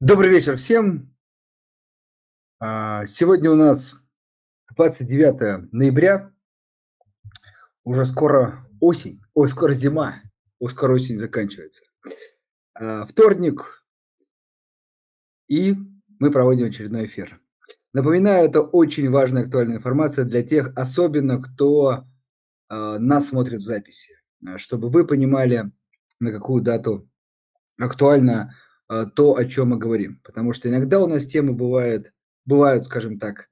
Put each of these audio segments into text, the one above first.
Добрый вечер всем. А, сегодня у нас 29 ноября. Уже скоро осень. Ой, скоро зима. Ой, скоро осень заканчивается. А, вторник. И мы проводим очередной эфир. Напоминаю, это очень важная актуальная информация для тех, особенно кто а, нас смотрит в записи, чтобы вы понимали, на какую дату актуально то, о чем мы говорим. Потому что иногда у нас темы бывают, бывают, скажем так,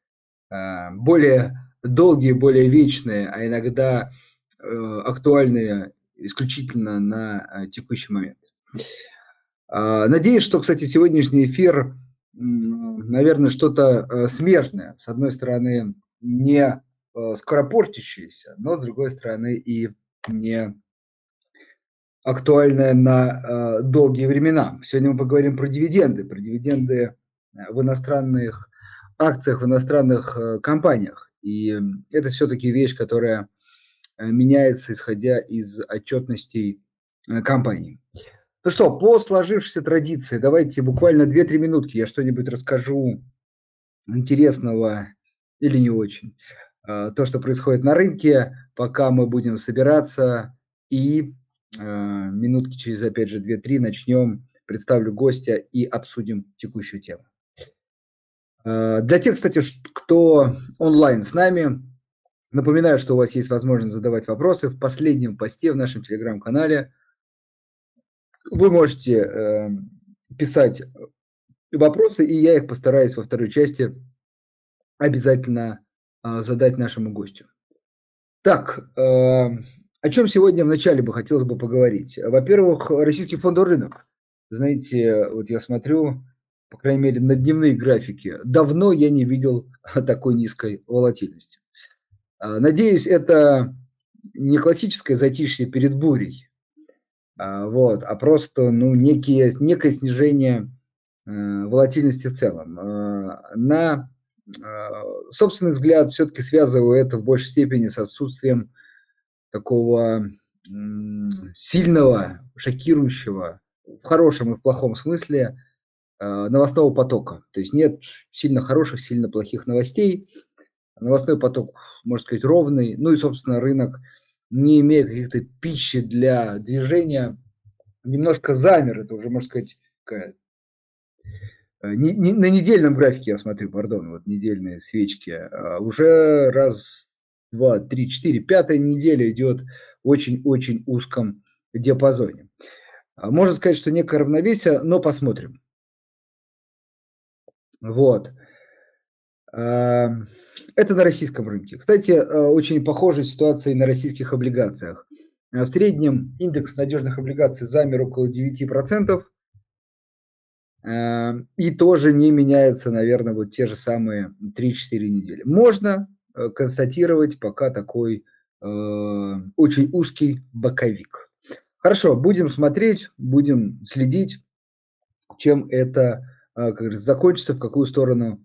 а, более долгие, более вечные, а иногда э, актуальные исключительно на а, текущий момент. Надеюсь, что, кстати, сегодняшний эфир, наверное, что-то э, смежное. С одной стороны, не э, скоропортящееся, но с другой стороны и не актуальная на э, долгие времена. Сегодня мы поговорим про дивиденды, про дивиденды э, в иностранных акциях, в иностранных э, компаниях. И это все-таки вещь, которая меняется, исходя из отчетностей компаний. Ну что, по сложившейся традиции, давайте буквально 2-3 минутки я что-нибудь расскажу интересного или не очень. То, что происходит на рынке, пока мы будем собираться и минутки через, опять же, 2-3 начнем, представлю гостя и обсудим текущую тему. Э, для тех, кстати, кто онлайн с нами, напоминаю, что у вас есть возможность задавать вопросы. В последнем посте в нашем телеграм-канале вы можете э, писать вопросы, и я их постараюсь во второй части обязательно задать нашему гостю. Так, о чем сегодня вначале бы хотелось бы поговорить? Во-первых, российский фондовый рынок. Знаете, вот я смотрю, по крайней мере, на дневные графики. Давно я не видел такой низкой волатильности. А, надеюсь, это не классическое затишье перед бурей, а, вот, а просто ну, некие, некое снижение э, волатильности в целом. А, на собственный взгляд, все-таки связываю это в большей степени с отсутствием такого сильного, шокирующего, в хорошем и в плохом смысле, а, новостного потока. То есть нет сильно хороших, сильно плохих новостей. Новостной поток, можно сказать, ровный. Ну и, собственно, рынок, не имея каких-то пищи для движения, немножко замер. Это уже, можно сказать, какая э, на недельном графике я смотрю, пардон, вот недельные свечки, а уже раз два, три, четыре, пятая неделя идет в очень-очень узком диапазоне. А, можно сказать, что некое равновесие, но посмотрим. Вот. А, это на российском рынке. Кстати, а, очень похожая ситуация и на российских облигациях. В среднем индекс надежных облигаций замер около 9%. И тоже не меняется, наверное, вот те же самые 3-4 недели. Можно констатировать пока такой э, очень узкий боковик. Хорошо, будем смотреть, будем следить, чем это э, как говорится, закончится, в какую сторону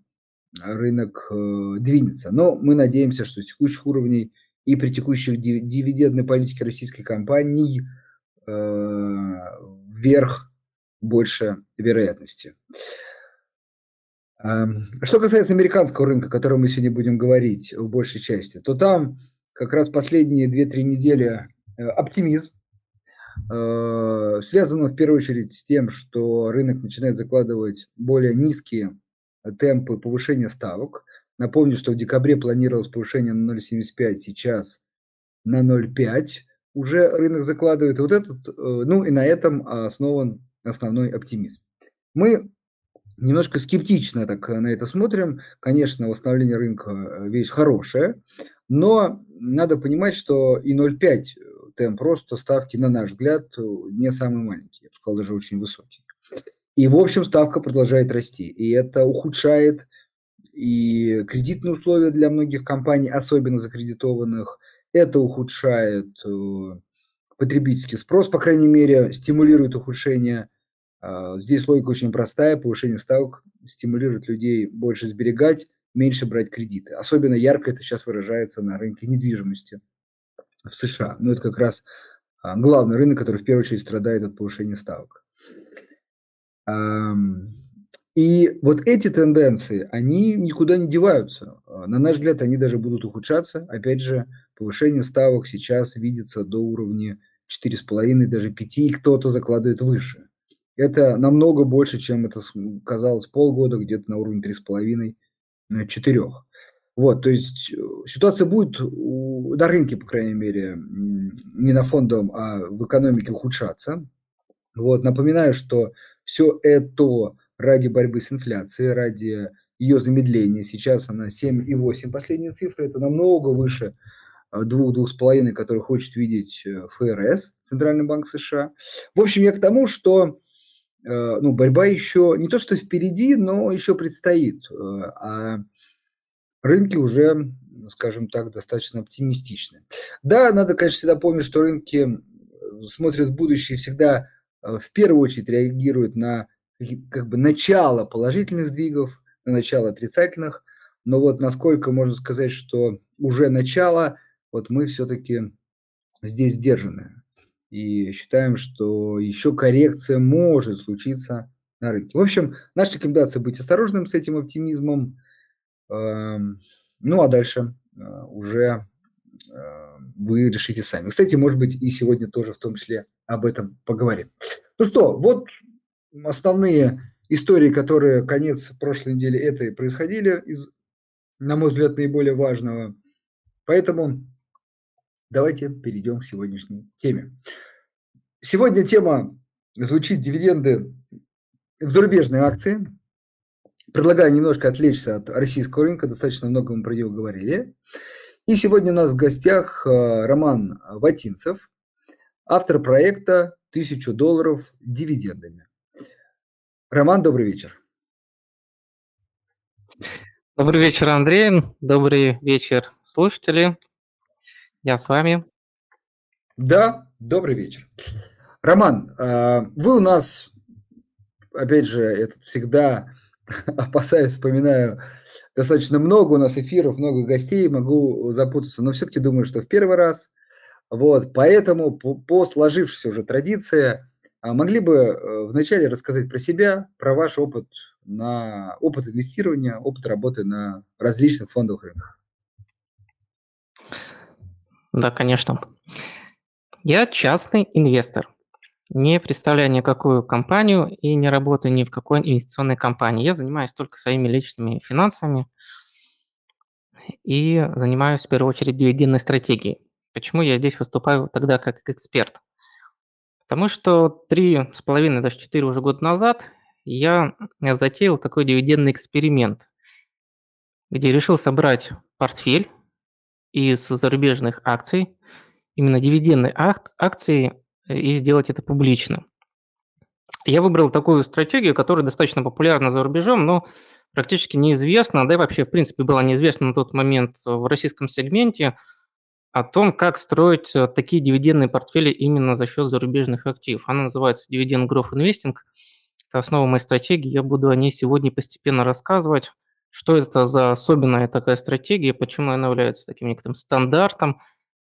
рынок э, двинется. Но мы надеемся, что с текущих уровней и при текущих дивидендной политике российской компании э, вверх больше вероятности. Что касается американского рынка, о котором мы сегодня будем говорить в большей части, то там как раз последние 2-3 недели э, оптимизм, э, связано в первую очередь с тем, что рынок начинает закладывать более низкие темпы повышения ставок. Напомню, что в декабре планировалось повышение на 0,75, сейчас на 0,5 уже рынок закладывает. Вот этот, э, ну и на этом основан основной оптимизм. Мы немножко скептично так э, на это смотрим. Конечно, восстановление рынка э, вещь хорошая, но надо понимать, что и 0,5 э, темп роста ставки, на наш взгляд, не самый маленький, я бы сказал, даже очень высокий. И, в общем, ставка продолжает расти. И это ухудшает и кредитные условия для многих компаний, особенно закредитованных. Это ухудшает потребительский спрос, по крайней мере, стимулирует ухудшение здесь логика очень простая. Повышение ставок стимулирует людей больше сберегать, меньше брать кредиты. Особенно ярко это сейчас выражается на рынке недвижимости в США. Но ну, это как раз а, главный рынок, который в первую очередь страдает от повышения ставок. И вот эти тенденции, они никуда не деваются. А, на наш взгляд, они даже будут ухудшаться. Опять же, повышение ставок сейчас видится до уровня 4,5, даже 5, и кто-то закладывает выше. Это намного больше, чем это казалось полгода, где-то на уровне 3,5, 4. Э, вот, то есть э, ситуация будет на рынке, по крайней мере, не на фондовом, а в экономике ухудшаться. Вот, напоминаю, что все это ради борьбы с инфляцией, ради ее замедления. Сейчас она 7,8 последние цифры, это намного выше 2-2,5, э, который хочет видеть ФРС, Центральный банк США. В общем, я к тому, что ну, борьба еще не то что впереди, но еще предстоит. А рынки уже, скажем так, достаточно оптимистичны. Да, надо, конечно, всегда помнить, что рынки э, смотрят в будущее, всегда э, в первую очередь реагируют на как бы начало положительных сдвигов, на начало отрицательных, но вот насколько можно сказать, что уже начало, вот мы все-таки здесь сдержаны. И считаем, что еще коррекция может случиться на рынке. В общем, наша рекомендация быть осторожным с этим оптимизмом, Эм, ну, а дальше э, уже э, вы решите сами. Кстати, может быть, и сегодня тоже в том числе об этом поговорим. Ну что, вот основные истории, которые конец прошлой недели этой происходили из, на мой взгляд, наиболее важного. Поэтому давайте перейдем к сегодняшней теме. Сегодня тема звучит дивиденды в зарубежные акции. Предлагаю немножко отвлечься от российского рынка, достаточно много мы про него говорили. И сегодня у нас в гостях э, Роман Ватинцев, автор проекта «Тысячу долларов дивидендами». Роман, добрый вечер. Добрый вечер, Андрей. Добрый вечер, слушатели. Я с вами. Да, добрый вечер. Роман, э, вы у нас, опять же, это всегда опасаюсь, вспоминаю, достаточно много у нас эфиров, много гостей, могу запутаться, но все-таки думаю, что в первый раз. Вот, поэтому по, по сложившейся уже традиции а, могли бы э, вначале рассказать про себя, про ваш опыт на опыт инвестирования, опыт работы на различных фондовых рынках. Да, конечно. Я частный инвестор не представляю никакую компанию и не работаю ни в какой инвестиционной компании. Я занимаюсь только своими личными финансами и занимаюсь в первую очередь дивидендной стратегией. Почему я здесь выступаю тогда как эксперт? Потому что три с половиной, даже четыре уже года назад я затеял такой дивидендный эксперимент, где решил собрать портфель из зарубежных акций, именно дивидендные акции и сделать это публично. Я выбрал такую стратегию, которая достаточно популярна за рубежом, но практически неизвестна, да и вообще, в принципе, была неизвестна на тот момент в российском сегменте о том, как строить э, такие дивидендные портфели именно за счет зарубежных активов. Она называется Dividend Growth Investing. Это основа моей стратегии. Я буду о ней сегодня постепенно рассказывать, что это за особенная такая стратегия, почему она является таким некоторым стандартом –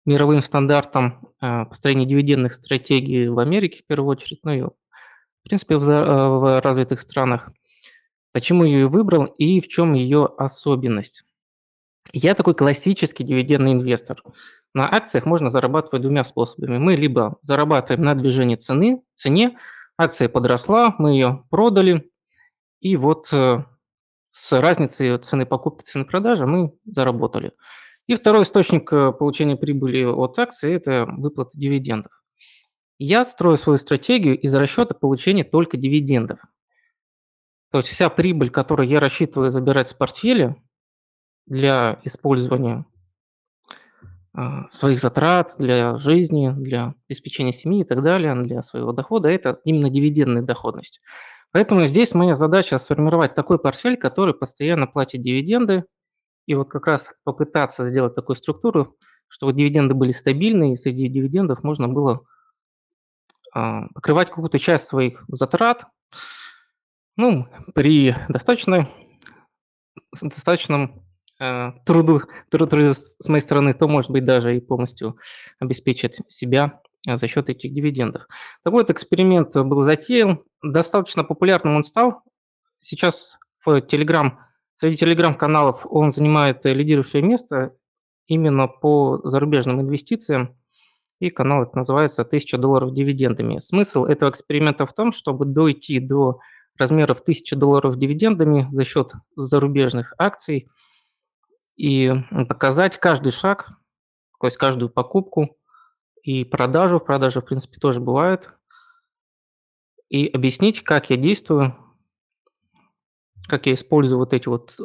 мировым стандартам э, построения дивидендных стратегий в Америке в первую очередь, ну и в принципе в, э, развитых странах. Почему ее выбрал и в чем ее особенность? Я такой классический дивидендный инвестор. На акциях можно зарабатывать двумя способами. Мы либо зарабатываем на движении цены, цене, акция подросла, мы ее продали, и вот э, с разницей цены покупки цены продажи мы заработали. И второй источник э, получения прибыли от акций – это выплата дивидендов. Я строю свою стратегию из расчета получения только дивидендов. То есть вся прибыль, которую я рассчитываю забирать с портфеля для использования а, своих затрат для жизни, для обеспечения семьи и так далее, для своего дохода, это именно дивидендная доходность. Поэтому здесь моя задача сформировать такой портфель, который постоянно платит дивиденды, и вот как раз попытаться сделать такую структуру, чтобы дивиденды были стабильны, и среди дивидендов можно было а, покрывать какую-то часть своих затрат, ну, при достаточно, достаточном э, труду, труду с моей стороны, то, может быть, даже и полностью обеспечить себя за счет этих дивидендов. Такой вот эксперимент был затеян. Достаточно популярным он стал сейчас в Telegram, среди телеграм-каналов он занимает лидирующее место именно по зарубежным инвестициям, и канал это называется «1000 долларов дивидендами». Смысл этого эксперимента в том, чтобы дойти до размеров 1000 долларов дивидендами за счет зарубежных акций и показать каждый шаг, то есть каждую покупку и продажу, в продаже, в принципе, тоже бывает, и объяснить, как я действую, как я использую вот эти вот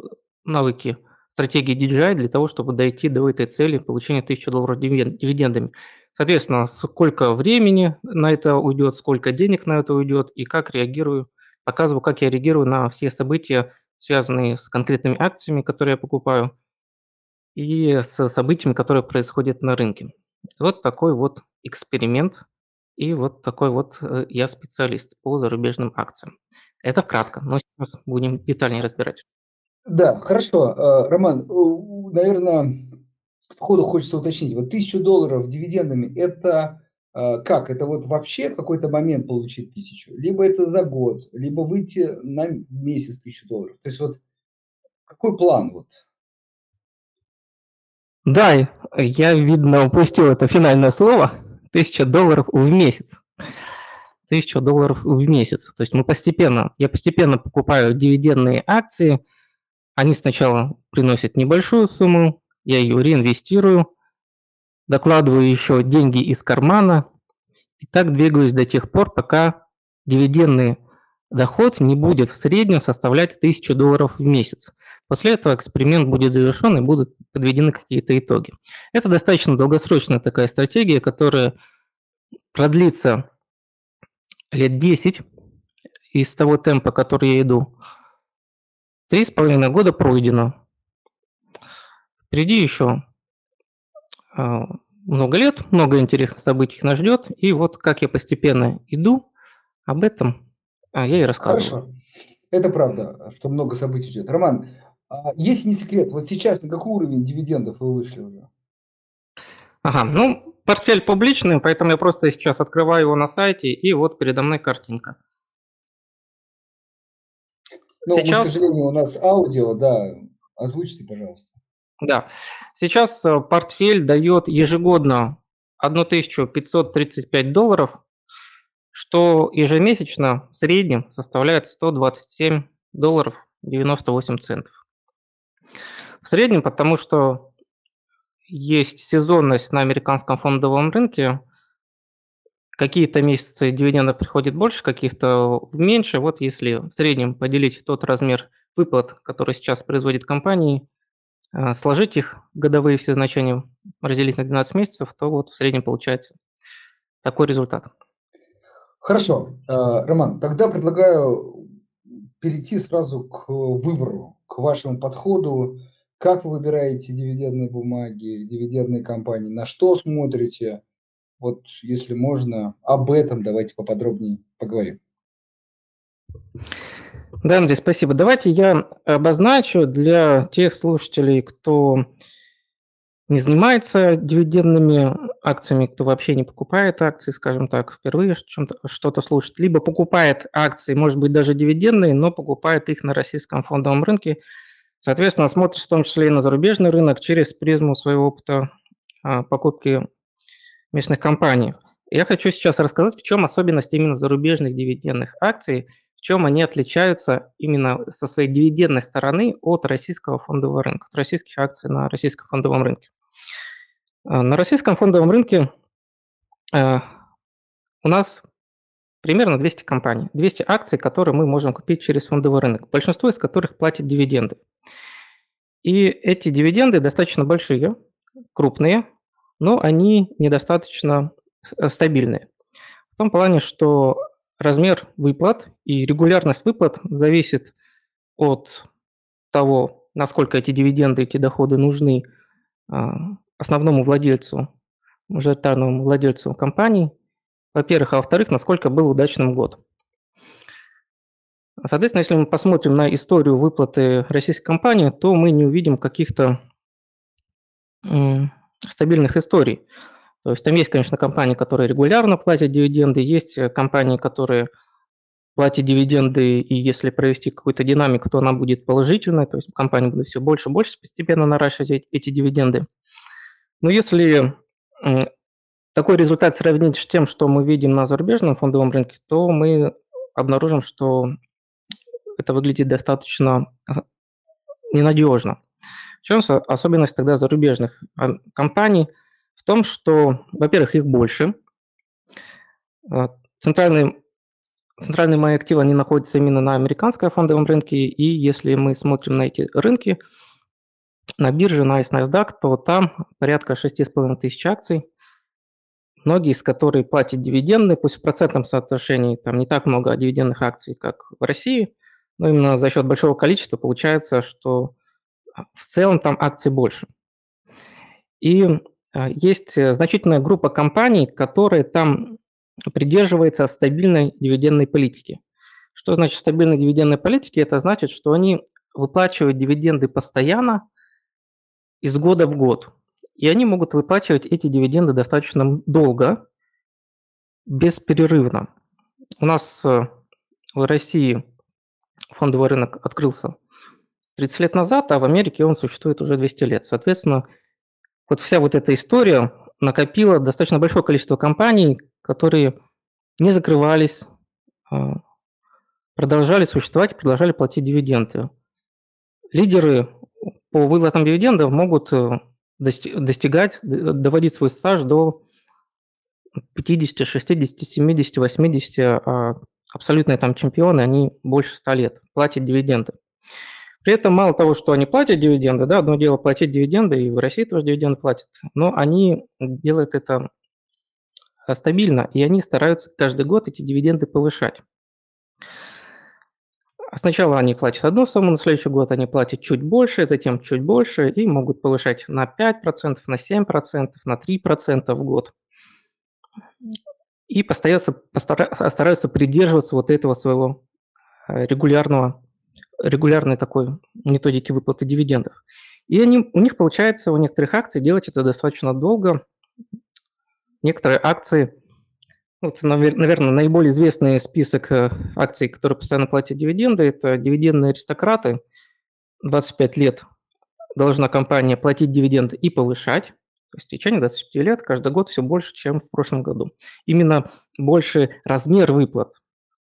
навыки стратегии DJI для того, чтобы дойти до этой цели получения 1000 долларов дивидендами. Соответственно, сколько времени на это уйдет, сколько денег на это уйдет и как реагирую, показываю, как я реагирую на все события, связанные с конкретными акциями, которые я покупаю, и с событиями, которые происходят на рынке. Вот такой вот эксперимент, и вот такой вот э, я специалист по зарубежным акциям. Это кратко, но сейчас будем детальнее разбирать. Да, хорошо. Э, Роман, наверное, сходу хочется уточнить. Вот тысячу долларов дивидендами – это э, как? Это вот вообще в какой-то момент получить тысячу? Либо это за год, либо выйти на месяц тысячу долларов? То есть вот какой план вот? Да, я, видно, упустил это финальное слово. Тысяча долларов в месяц. Тысяча долларов в месяц. То есть мы постепенно, я постепенно покупаю дивидендные акции. Они сначала приносят небольшую сумму, я ее реинвестирую, докладываю еще деньги из кармана, и так двигаюсь до тех пор, пока дивидендный доход не будет в среднем составлять 1000 долларов в месяц. После этого эксперимент будет завершен и будут подведены какие-то итоги. Это достаточно долгосрочная такая стратегия, которая продлится лет 10 из того темпа, который я иду. Три с половиной года пройдено. Впереди еще а, много лет, много интересных событий нас ждет. И вот как я постепенно иду, об этом а, я и рассказываю. Хорошо. Это правда, что много событий ждет. Роман, а если не секрет, вот сейчас на какой уровень дивидендов вы вышли уже? Ага, ну, портфель публичный, поэтому я просто сейчас открываю его на сайте, и вот передо мной картинка. Ну, сейчас... к сожалению, у нас аудио, да, озвучьте, пожалуйста. Да, сейчас э, портфель дает ежегодно 1535 долларов, что ежемесячно в среднем составляет 127 долларов 98 центов. В среднем, потому что есть сезонность на американском фондовом рынке. Какие-то месяцы дивидендов приходит больше, каких-то меньше. Вот если в среднем поделить тот размер выплат, который сейчас производит компании, а, сложить их, годовые все значения, разделить на 12 месяцев, то вот в среднем получается такой результат. Хорошо. А, Роман, тогда предлагаю перейти сразу к выбору, к вашему подходу. Как вы выбираете дивидендные бумаги, дивидендные компании? На что смотрите? Вот, если можно, об этом давайте поподробнее поговорим. Да, Андрей, спасибо. Давайте я обозначу для тех слушателей, кто не занимается дивидендными акциями, кто вообще не покупает акции, скажем так, впервые что-то слушает, либо покупает акции, может быть, даже дивидендные, но покупает их на российском фондовом рынке – Соответственно, смотришь в том числе и на зарубежный рынок через призму своего опыта а, покупки местных компаний. Я хочу сейчас рассказать, в чем особенность именно зарубежных дивидендных акций, в чем они отличаются именно со своей дивидендной стороны от российского фондового рынка, от российских акций на российском фондовом рынке. А, на российском фондовом рынке а, у нас примерно 200 компаний, 200 акций, которые мы можем купить через фондовый рынок, большинство из которых платят дивиденды. И эти дивиденды достаточно большие, крупные, но они недостаточно стабильные. В том плане, что размер выплат и регулярность выплат зависит от того, насколько эти дивиденды, эти доходы нужны а, основному владельцу, мажоритарному владельцу компании, во-первых, а во-вторых, насколько был удачным год. Соответственно, если мы посмотрим на историю выплаты российской компании, то мы не увидим каких-то стабильных историй. То есть там есть, конечно, компании, которые регулярно платят дивиденды, есть э, компании, которые платит дивиденды, и если провести какую-то динамику, то она будет положительной, то есть компания будет все больше и больше постепенно наращивать эти, эти дивиденды. Но если такой результат сравнить с тем, что мы видим на зарубежном фондовом рынке, то мы обнаружим, что это выглядит достаточно а, ненадежно. В чем особенность тогда зарубежных а, компаний? Том, что, во-первых, их больше. А, центральные, центральные мои активы, они находятся именно на американском фондовом рынке, и если мы смотрим на эти рынки, на бирже, на NASDAQ, то там порядка 6,5 тысяч акций, многие из которых платят дивиденды, пусть в процентном соотношении там не так много дивидендных акций, как в России, но именно за счет большого количества получается, что в целом там акций больше. И есть э, значительная группа компаний, которые там придерживаются стабильной дивидендной политики. Что значит стабильной дивидендной политики? Это значит, что они выплачивают дивиденды постоянно из года в год. И они могут выплачивать эти дивиденды достаточно долго, бесперерывно. У нас э, в России фондовый рынок открылся 30 лет назад, а в Америке он существует уже 200 лет. Соответственно, вот вся вот эта история накопила достаточно большое количество компаний, которые не закрывались, а, продолжали существовать, продолжали платить дивиденды. Лидеры по выплатам дивидендов могут э, достигать, доводить свой стаж до 50, 60, 70, 80, а абсолютные там чемпионы, они больше 100 лет платят дивиденды. При этом мало того, что они платят дивиденды, да, одно дело платить дивиденды, и в России тоже дивиденды платят, но они делают это стабильно, и они стараются каждый год эти дивиденды повышать. А сначала они платят одну сумму, на следующий год они платят чуть больше, затем чуть больше и могут повышать на 5%, на 7%, на 3% в год. И постараются, постараются придерживаться вот этого своего э, регулярного, регулярной такой методики выплаты дивидендов. И они, у них получается, у некоторых акций делать это достаточно долго. Некоторые акции вот, наверное, наиболее известный список э, акций, которые постоянно платят дивиденды, это дивидендные аристократы. 25 лет должна компания платить дивиденды и повышать. То есть в течение 25 лет каждый год все больше, чем в прошлом году. Именно больше размер выплат,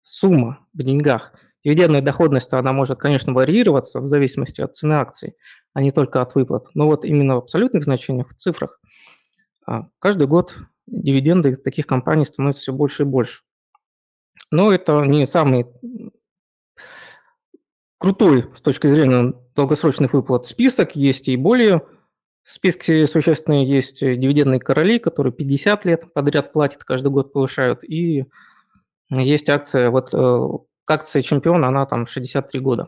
сумма в деньгах. Дивидендная доходность, она может, конечно, варьироваться в зависимости от цены акций, а не только от выплат. Но вот именно в абсолютных значениях, в цифрах, а, каждый год дивиденды таких компаний становятся все больше и больше. Но это не самый крутой с точки зрения долгосрочных выплат список. Есть и более списки существенные. Есть дивидендные короли, которые 50 лет подряд платят, каждый год повышают. И есть акция, вот э, акция чемпиона, она там 63 года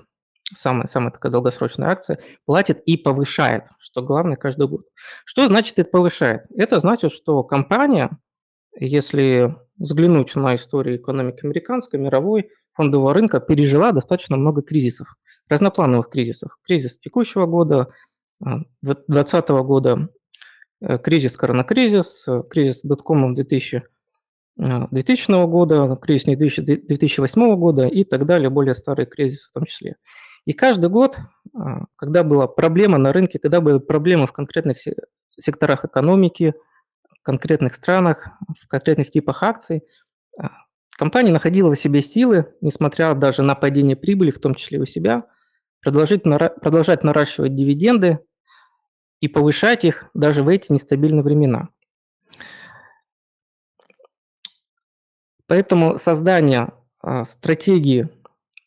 самая, самая такая долгосрочная акция, платит и повышает, что главное каждый год. Что значит это повышает? Это значит, что компания, если взглянуть на историю экономики американской, мировой, фондового рынка, пережила достаточно много кризисов, разноплановых кризисов. Кризис текущего года, 2020 а, года, э, кризис коронакризис, э, кризис доткомом 2000 2000 года, кризис 2008 года и так далее, более старые кризисы в том числе. И каждый год, а, когда была проблема на рынке, когда были проблемы в конкретных секторах экономики, в конкретных странах, в конкретных типах акций, а, компания находила в себе силы, несмотря даже на падение прибыли, в том числе у себя, продолжать, продолжать наращивать дивиденды и повышать их даже в эти нестабильные времена. Поэтому создание а, стратегии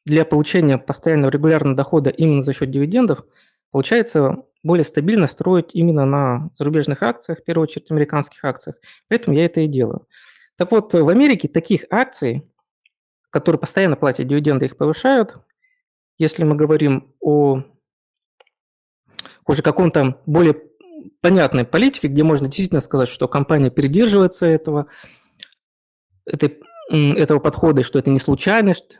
для получения постоянного регулярного дохода именно за счет дивидендов, получается более стабильно строить именно на зарубежных акциях, в первую очередь американских акциях. Поэтому я это и делаю. Так вот, в Америке таких акций, которые постоянно платят дивиденды, их повышают. Если мы говорим о уже каком-то более понятной политике, где можно действительно сказать, что компания придерживается этого, этой, этого подхода, что это не случайность,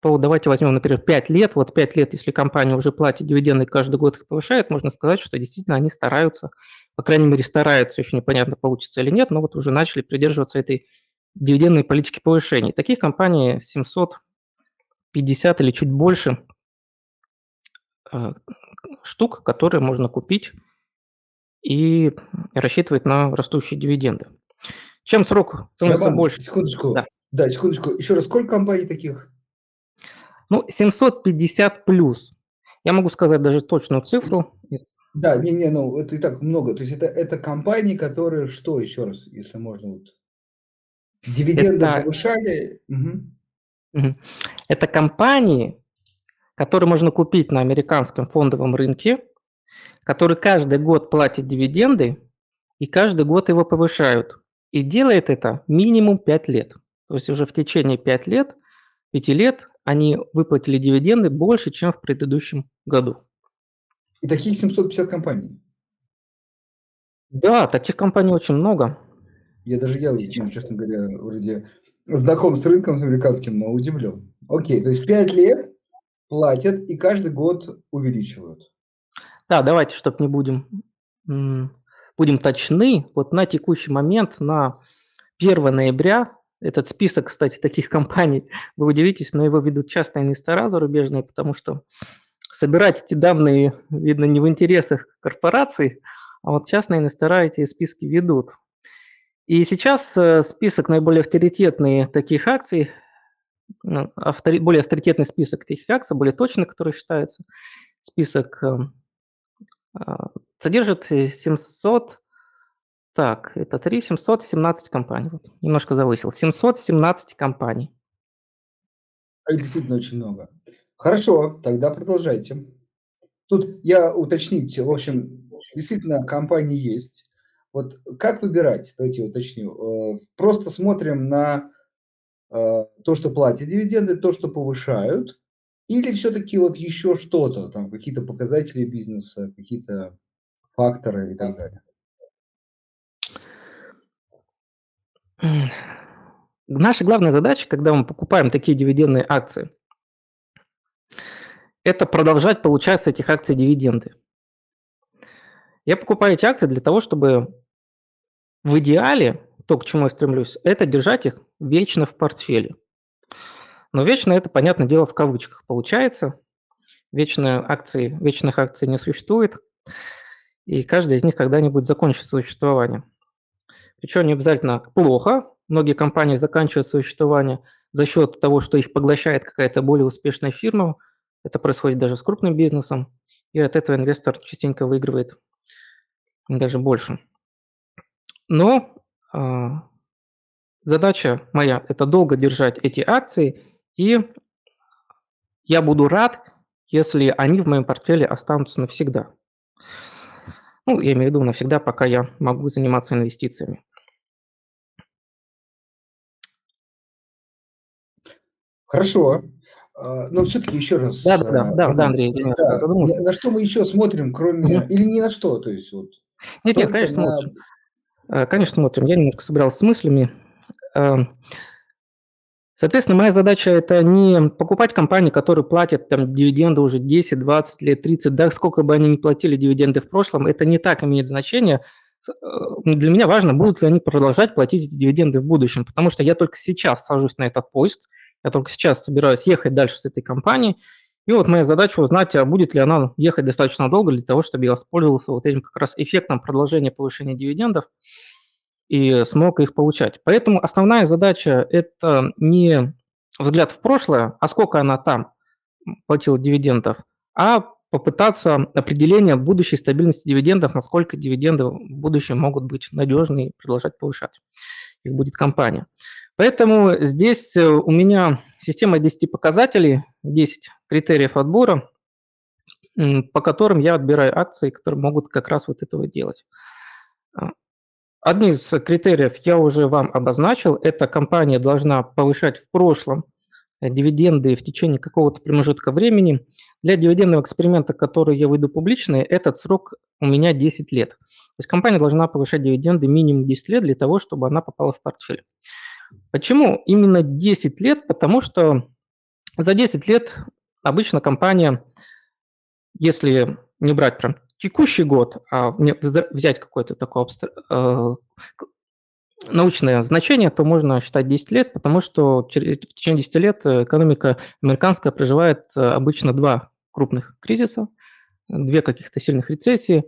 то давайте возьмем, например, 5 лет. Вот 5 лет, если компания уже платит дивиденды каждый год их повышает, можно сказать, что действительно они стараются, по крайней мере, стараются, еще непонятно, получится или нет, но вот уже начали придерживаться этой дивидендной политики повышений. Таких компаний 750 или чуть больше э, штук, которые можно купить и рассчитывать на растущие дивиденды. Чем срок становится Роман, больше... секундочку. Да. Да, секундочку. Еще раз, сколько компаний таких? Ну, 750 плюс. Я могу сказать даже точную цифру. Да, не-не, ну это и так много. То есть это, это компании, которые что, еще раз, если можно вот... Дивиденды Это- повышали. Мгм. Это компании, которые можно купить на американском фондовом рынке, которые каждый год платят дивиденды и каждый год его повышают. И делает это минимум 5 лет. То есть уже в течение 5 лет, 5 лет они выплатили дивиденды больше, чем в предыдущем году. И таких 750 компаний. Да, таких компаний очень много. Я даже я, честно говоря, вроде знаком с рынком с американским, но удивлен. Окей, то есть 5 лет платят и каждый год увеличивают. Да, давайте, чтобы не будем, будем точны, вот на текущий момент, на 1 ноября, этот список, кстати, таких компаний, вы удивитесь, но его ведут частные инвестора зарубежные, потому что собирать эти данные, видно, не в интересах корпораций, а вот частные инвестора эти списки ведут. И сейчас э, список наиболее авторитетных таких акций, ну, автори- более авторитетный список таких акций, более точный, который считается, список эм, содержит э, 700, так, это 3, 717 компаний. Вот, немножко завысил. 717 компаний. А их действительно очень много. Хорошо, тогда продолжайте. Тут я уточнить, в общем, действительно компании есть. Вот как выбирать, давайте уточню. Э, Просто смотрим на э, то, что платят дивиденды, то, что повышают, или все-таки вот еще что-то, там какие-то показатели бизнеса, какие-то факторы и так далее. Наша главная задача, когда мы покупаем такие дивидендные акции, это продолжать получать с этих акций дивиденды. Я покупаю эти акции для того, чтобы в идеале, то, к чему я стремлюсь, это держать их вечно в портфеле. Но вечно это, понятное дело, в кавычках получается. Вечные акции, вечных акций не существует, и каждая из них когда-нибудь закончит существование. Причем не обязательно плохо. Многие компании заканчивают существование за счет того, что их поглощает какая-то более успешная фирма. Это происходит даже с крупным бизнесом. И от этого инвестор частенько выигрывает даже больше. Но а, задача моя – это долго держать эти акции, и я буду рад, если они в моем портфеле останутся навсегда. Ну, я имею в виду навсегда, пока я могу заниматься инвестициями. Хорошо. А, Но все-таки еще раз. Да, да, да, а, да, да, Андрей, я немножко да, задумался. на, что мы еще смотрим, кроме... Или ни на что, то есть вот. Нет, нет, конечно, на- смотрим. Э, Конечно, смотрим. Я немножко собирался с мыслями. Соответственно, моя задача – это не покупать компании, которые платят там дивиденды уже 10, 20 лет, 30, да, сколько бы они ни платили дивиденды в прошлом, это не так имеет значение. Э, Для меня важно, будут ли они продолжать платить эти дивиденды в будущем, потому что я только сейчас сажусь на этот поезд, я только сейчас собираюсь ехать дальше с этой компанией, и вот моя задача узнать, а будет ли она ехать достаточно долго для того, чтобы я воспользовался вот этим как раз эффектом продолжения повышения дивидендов и смог их получать. Поэтому основная задача – это не взгляд в прошлое, а сколько она там платила дивидендов, а попытаться определения будущей стабильности дивидендов, насколько дивиденды в будущем могут быть надежны и продолжать повышать. Их будет компания. Поэтому здесь э, у меня система 10 показателей, 10 критериев отбора, по которым я отбираю акции, которые могут как раз вот этого делать. Одни из критериев я уже вам обозначил. Это компания должна повышать в прошлом дивиденды в течение какого-то промежутка времени. Для дивидендного эксперимента, который я выйду публичный, этот срок у меня 10 лет. То есть компания должна повышать дивиденды минимум 10 лет для того, чтобы она попала в портфель. Почему именно 10 лет? Потому что за 10 лет обычно компания, если не брать прям текущий год, а взять какой-то такой обстр- э, научное значение, то можно считать 10 лет, потому что в течение 10 лет экономика американская проживает обычно два крупных кризиса, две каких-то сильных рецессии.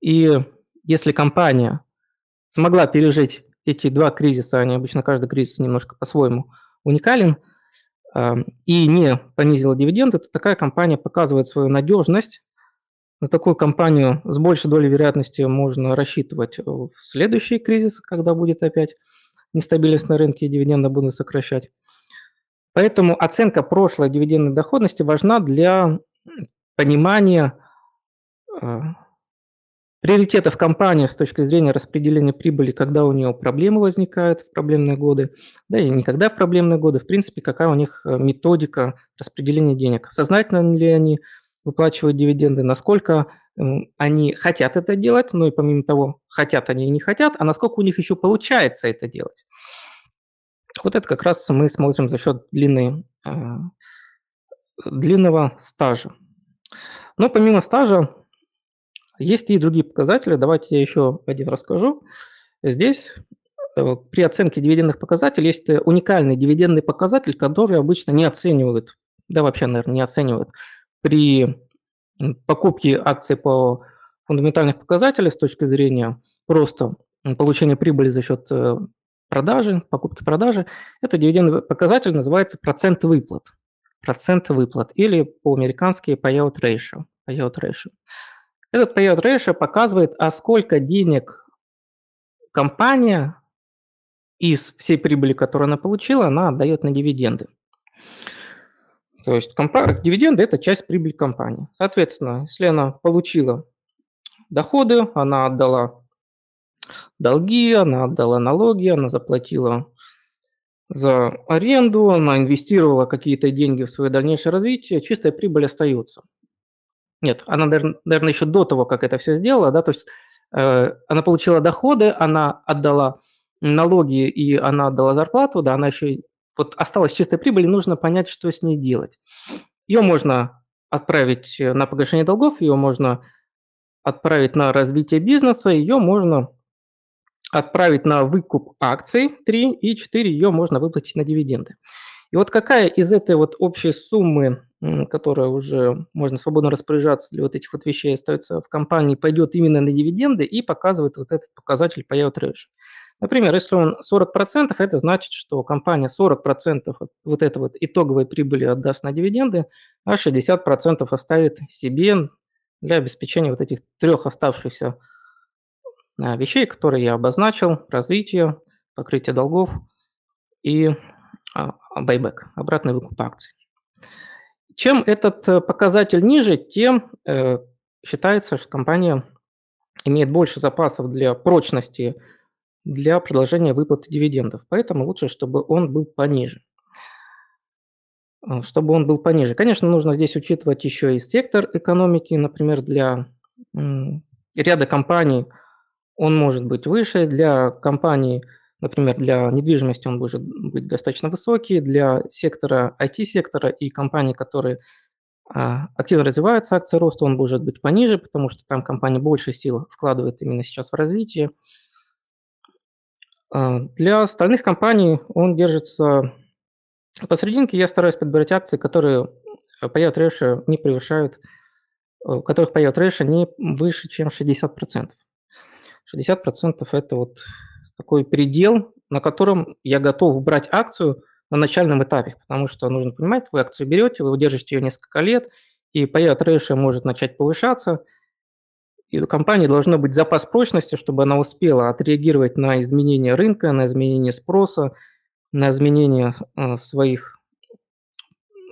И если компания смогла пережить эти два кризиса, они обычно каждый кризис немножко по-своему уникален, и не понизила дивиденды, то такая компания показывает свою надежность. На такую компанию с большей долей вероятности можно рассчитывать в следующий кризис, когда будет опять нестабильность на рынке и дивиденды будут сокращать. Поэтому оценка прошлой дивидендной доходности важна для понимания а, приоритетов компании с точки зрения распределения прибыли, когда у нее проблемы возникают в проблемные годы, да и никогда в проблемные годы, в принципе, какая у них э, методика распределения денег. Сознательно ли они выплачивают дивиденды, насколько они хотят это делать, ну и помимо того, хотят они и не хотят, а насколько у них еще получается это делать. Вот это как раз мы смотрим за счет длины, э, длинного стажа. Но помимо стажа есть и другие показатели. Давайте я еще один расскажу. Здесь э, при оценке дивидендных показателей есть э, уникальный дивидендный показатель, который обычно не оценивают, да вообще, наверное, не оценивают при покупке акций по фундаментальных показателей с точки зрения просто получения прибыли за счет э, продажи, покупки-продажи. Это дивидендный показатель называется процент выплат. Процент выплат или по-американски payout ratio. Payout ratio. Этот payout ratio показывает, а сколько денег компания из всей прибыли, которую она получила, она отдает на дивиденды. То есть компа- дивиденды – это часть прибыли компании. Соответственно, если она получила доходы, она отдала долги, она отдала налоги, она заплатила за аренду, она инвестировала какие-то деньги в свое дальнейшее развитие, чистая прибыль остается. Нет, она, наверное, еще до того, как это все сделала, да, то есть э, она получила доходы, она отдала налоги и она отдала зарплату, да, она еще вот осталась чистая прибыль, и нужно понять, что с ней делать. Ее можно отправить на погашение долгов, ее можно отправить на развитие бизнеса, ее можно отправить на выкуп акций 3 и 4 ее можно выплатить на дивиденды. И вот какая из этой вот общей суммы, которая уже можно свободно распоряжаться для вот этих вот вещей, остается в компании, пойдет именно на дивиденды и показывает вот этот показатель payout ratio. Например, если он 40%, это значит, что компания 40% от вот этой вот итоговой прибыли отдаст на дивиденды, а 60% оставит себе для обеспечения вот этих трех оставшихся а, вещей, которые я обозначил, развитие, покрытие долгов и байбек, обратный выкуп акций. Чем этот э, показатель ниже, тем э, считается, что компания имеет больше запасов для прочности для продолжения выплаты дивидендов. Поэтому лучше, чтобы он был пониже. Э, чтобы он был пониже. Конечно, нужно здесь учитывать еще и сектор экономики. Например, для ряда компаний он может быть выше, для компаний – Например, для недвижимости он может быть достаточно высокий, для сектора IT-сектора и компаний, которые а, активно развиваются, акции роста, он может быть пониже, потому что там компания больше сил вкладывает именно сейчас в развитие. А, для остальных компаний он держится посерединке. Я стараюсь подбирать акции, которые payout ratio не превышают, у которых payout ratio не выше, чем 60%. 60% это вот такой предел, на котором я готов брать акцию на начальном этапе, потому что нужно понимать, вы акцию берете, вы удержите ее несколько лет, и payout ratio может начать повышаться, и у компании должно быть запас прочности, чтобы она успела отреагировать на изменения рынка, на изменения спроса, на изменения э, своих,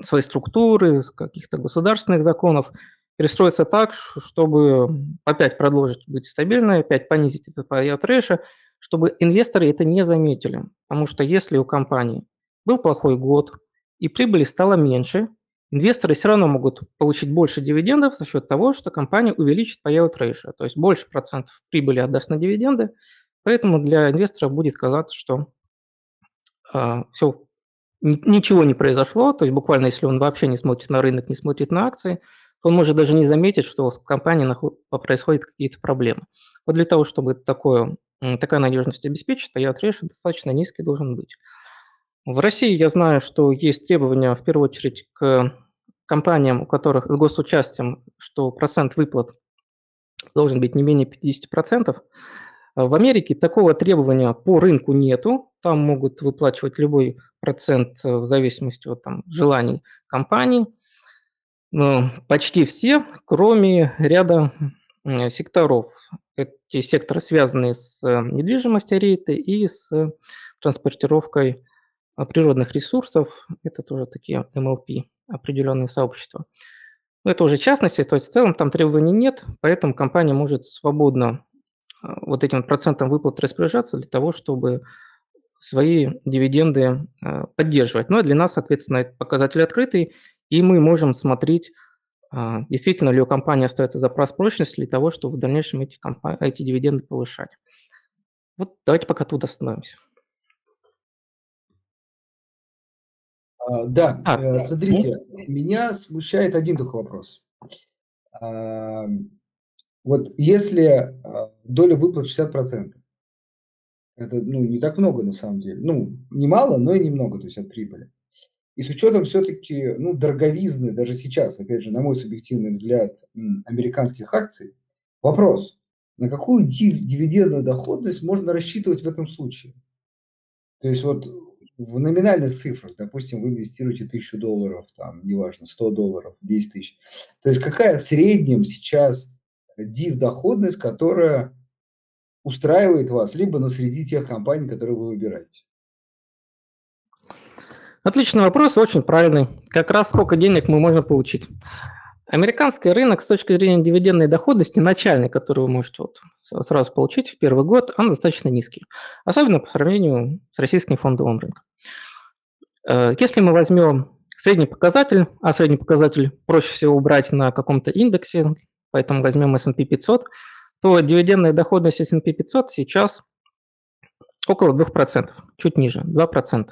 своей структуры, каких-то государственных законов, перестроиться так, чтобы опять продолжить быть стабильной, опять понизить этот payout ratio, чтобы инвесторы это не заметили. Потому что если у компании был плохой год и прибыли стало меньше, инвесторы все равно могут получить больше дивидендов за счет того, что компания увеличит payout ratio, то есть больше процентов прибыли отдаст на дивиденды, поэтому для инвестора будет казаться, что э, а, все, ничего не произошло, то есть буквально если он вообще не смотрит на рынок, не смотрит на акции, то он может даже не заметить, что с компанией происходят какие-то проблемы. Вот для того, чтобы такое такая надежность обеспечит, а payout ratio достаточно низкий должен быть. В России я знаю, что есть требования, в первую очередь, к компаниям, у которых с госучастием, что процент выплат должен быть не менее 50%. В Америке такого требования по рынку нету. Там могут выплачивать любой процент э, в зависимости от там, желаний компании. Но почти все, кроме ряда секторов. Эти секторы связаны с э, недвижимостью рейты и с транспортировкой а, природных ресурсов. Это тоже такие MLP, определенные сообщества. Но это уже частности, то есть в целом там требований нет, поэтому компания может свободно а, вот этим процентом выплат распоряжаться для того, чтобы свои дивиденды а, поддерживать. Но для нас, соответственно, этот показатель открытый, и мы можем смотреть, действительно ли у компании остается запас прочности для того, чтобы в дальнейшем эти, эти дивиденды повышать. Вот давайте пока тут остановимся. Да, а, смотрите, меня смущает один только вопрос. А, вот если а, доля выплат 60%, это ну, не так много на самом деле. Ну, немало, но и немного, то есть от прибыли. И с учетом все-таки ну, дороговизны, даже сейчас, опять же, на мой субъективный взгляд, американских акций, вопрос, на какую дивидендную доходность можно рассчитывать в этом случае? То есть вот в номинальных цифрах, допустим, вы инвестируете 1000 долларов, там, неважно, 100 долларов, 10 тысяч. То есть какая в среднем сейчас див доходность, которая устраивает вас, либо на среди тех компаний, которые вы выбираете? Отличный вопрос, очень правильный. Как раз сколько денег мы можем получить. Американский рынок с точки зрения дивидендной доходности, начальный, который вы можете вот сразу получить в первый год, он достаточно низкий. Особенно по сравнению с российским фондовым рынком. Э, если мы возьмем средний показатель, а средний показатель проще всего убрать на каком-то индексе, поэтому возьмем S&P 500, то дивидендная доходность S&P 500 сейчас около 2%, чуть ниже, 2%.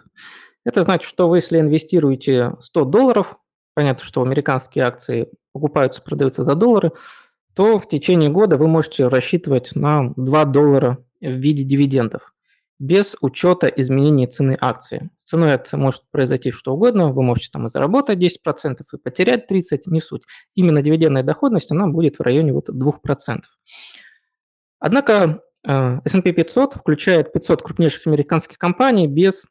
Это значит, что вы, если инвестируете 100 долларов, понятно, что американские акции покупаются, продаются за доллары, то в течение года вы можете рассчитывать на 2 доллара в виде дивидендов без учета изменения цены акции. С ценой акции может произойти что угодно, вы можете там и заработать 10% и потерять 30%, не суть. Именно дивидендная доходность, она будет в районе вот 2%. Однако э, S&P 500 включает 500 крупнейших американских компаний без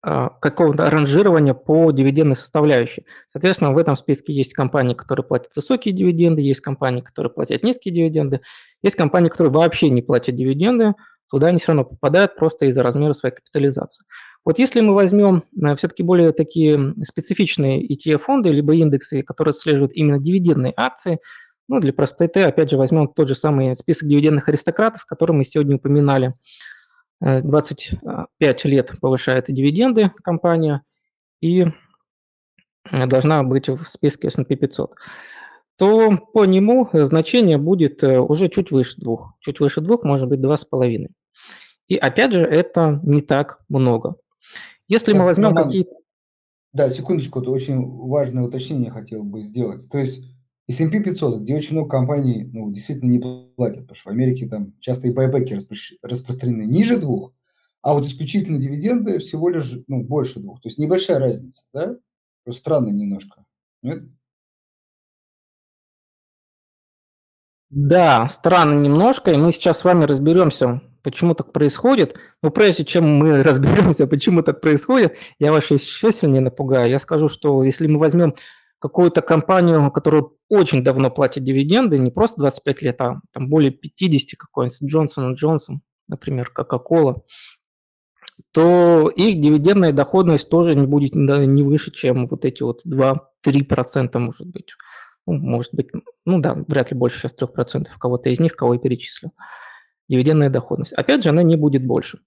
а, какого-то ранжирования по дивидендной составляющей. Соответственно, в этом списке есть компании, которые платят высокие дивиденды, есть компании, которые платят низкие дивиденды, есть компании, которые вообще не платят дивиденды, туда они все равно попадают просто из-за размера своей капитализации. Вот если мы возьмем э, все-таки более такие специфичные ETF-фонды, либо индексы, которые отслеживают именно дивидендные акции, ну, для простоты, опять же, возьмем тот же самый список дивидендных аристократов, который мы сегодня упоминали – 25 лет повышает дивиденды компания и должна быть в списке S&P 500, то по нему значение будет э, уже чуть выше двух. Чуть выше двух, может быть, два с половиной. И опять же, это не так много. Если Сейчас, мы возьмем какие-то... Да, секундочку, это очень важное уточнение хотел бы сделать. То есть S&P 500, где очень много компаний ну, действительно не платят, потому что в Америке там часто и байбеки распространены ниже двух, а вот исключительно дивиденды всего лишь ну, больше двух. То есть небольшая разница, да? Просто странно немножко. Нет? Да, странно немножко, и мы сейчас с вами разберемся, почему так происходит. Но прежде чем мы разберемся, почему так происходит, я вас еще сильнее напугаю. Я скажу, что если мы возьмем какую-то компанию, которая очень давно платит дивиденды, не просто 25 лет, а там более 50 какой-нибудь, Джонсон Джонсон, например, Coca-Cola, то их дивидендная доходность тоже не будет не выше, чем вот эти вот 2-3% может быть. Ну, может быть, ну да, вряд ли больше сейчас 3% кого-то из них, кого я перечислил. Дивидендная доходность. Опять же, она не будет больше.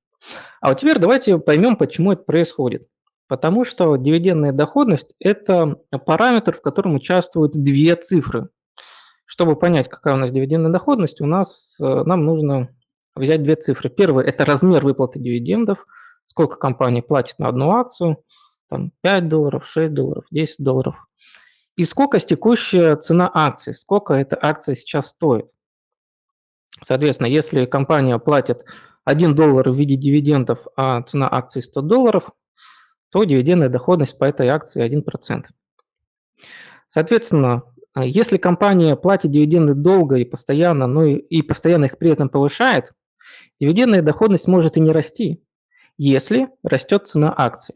А вот теперь давайте поймем, почему это происходит. Потому что дивидендная доходность – это параметр, в котором участвуют две цифры. Чтобы понять, какая у нас дивидендная доходность, у нас, э, нам нужно взять две цифры. Первый – это размер выплаты дивидендов, сколько компания платит на одну акцию, там 5 долларов, 6 долларов, 10 долларов. И сколько текущая цена акции, сколько эта акция сейчас стоит. Соответственно, если компания платит 1 доллар в виде дивидендов, а цена акции 100 долларов, то дивидендная доходность по этой акции 1%. Соответственно, если компания платит дивиденды долго и постоянно, но и, постоянно их при этом повышает, дивидендная доходность может и не расти, если растет цена акций.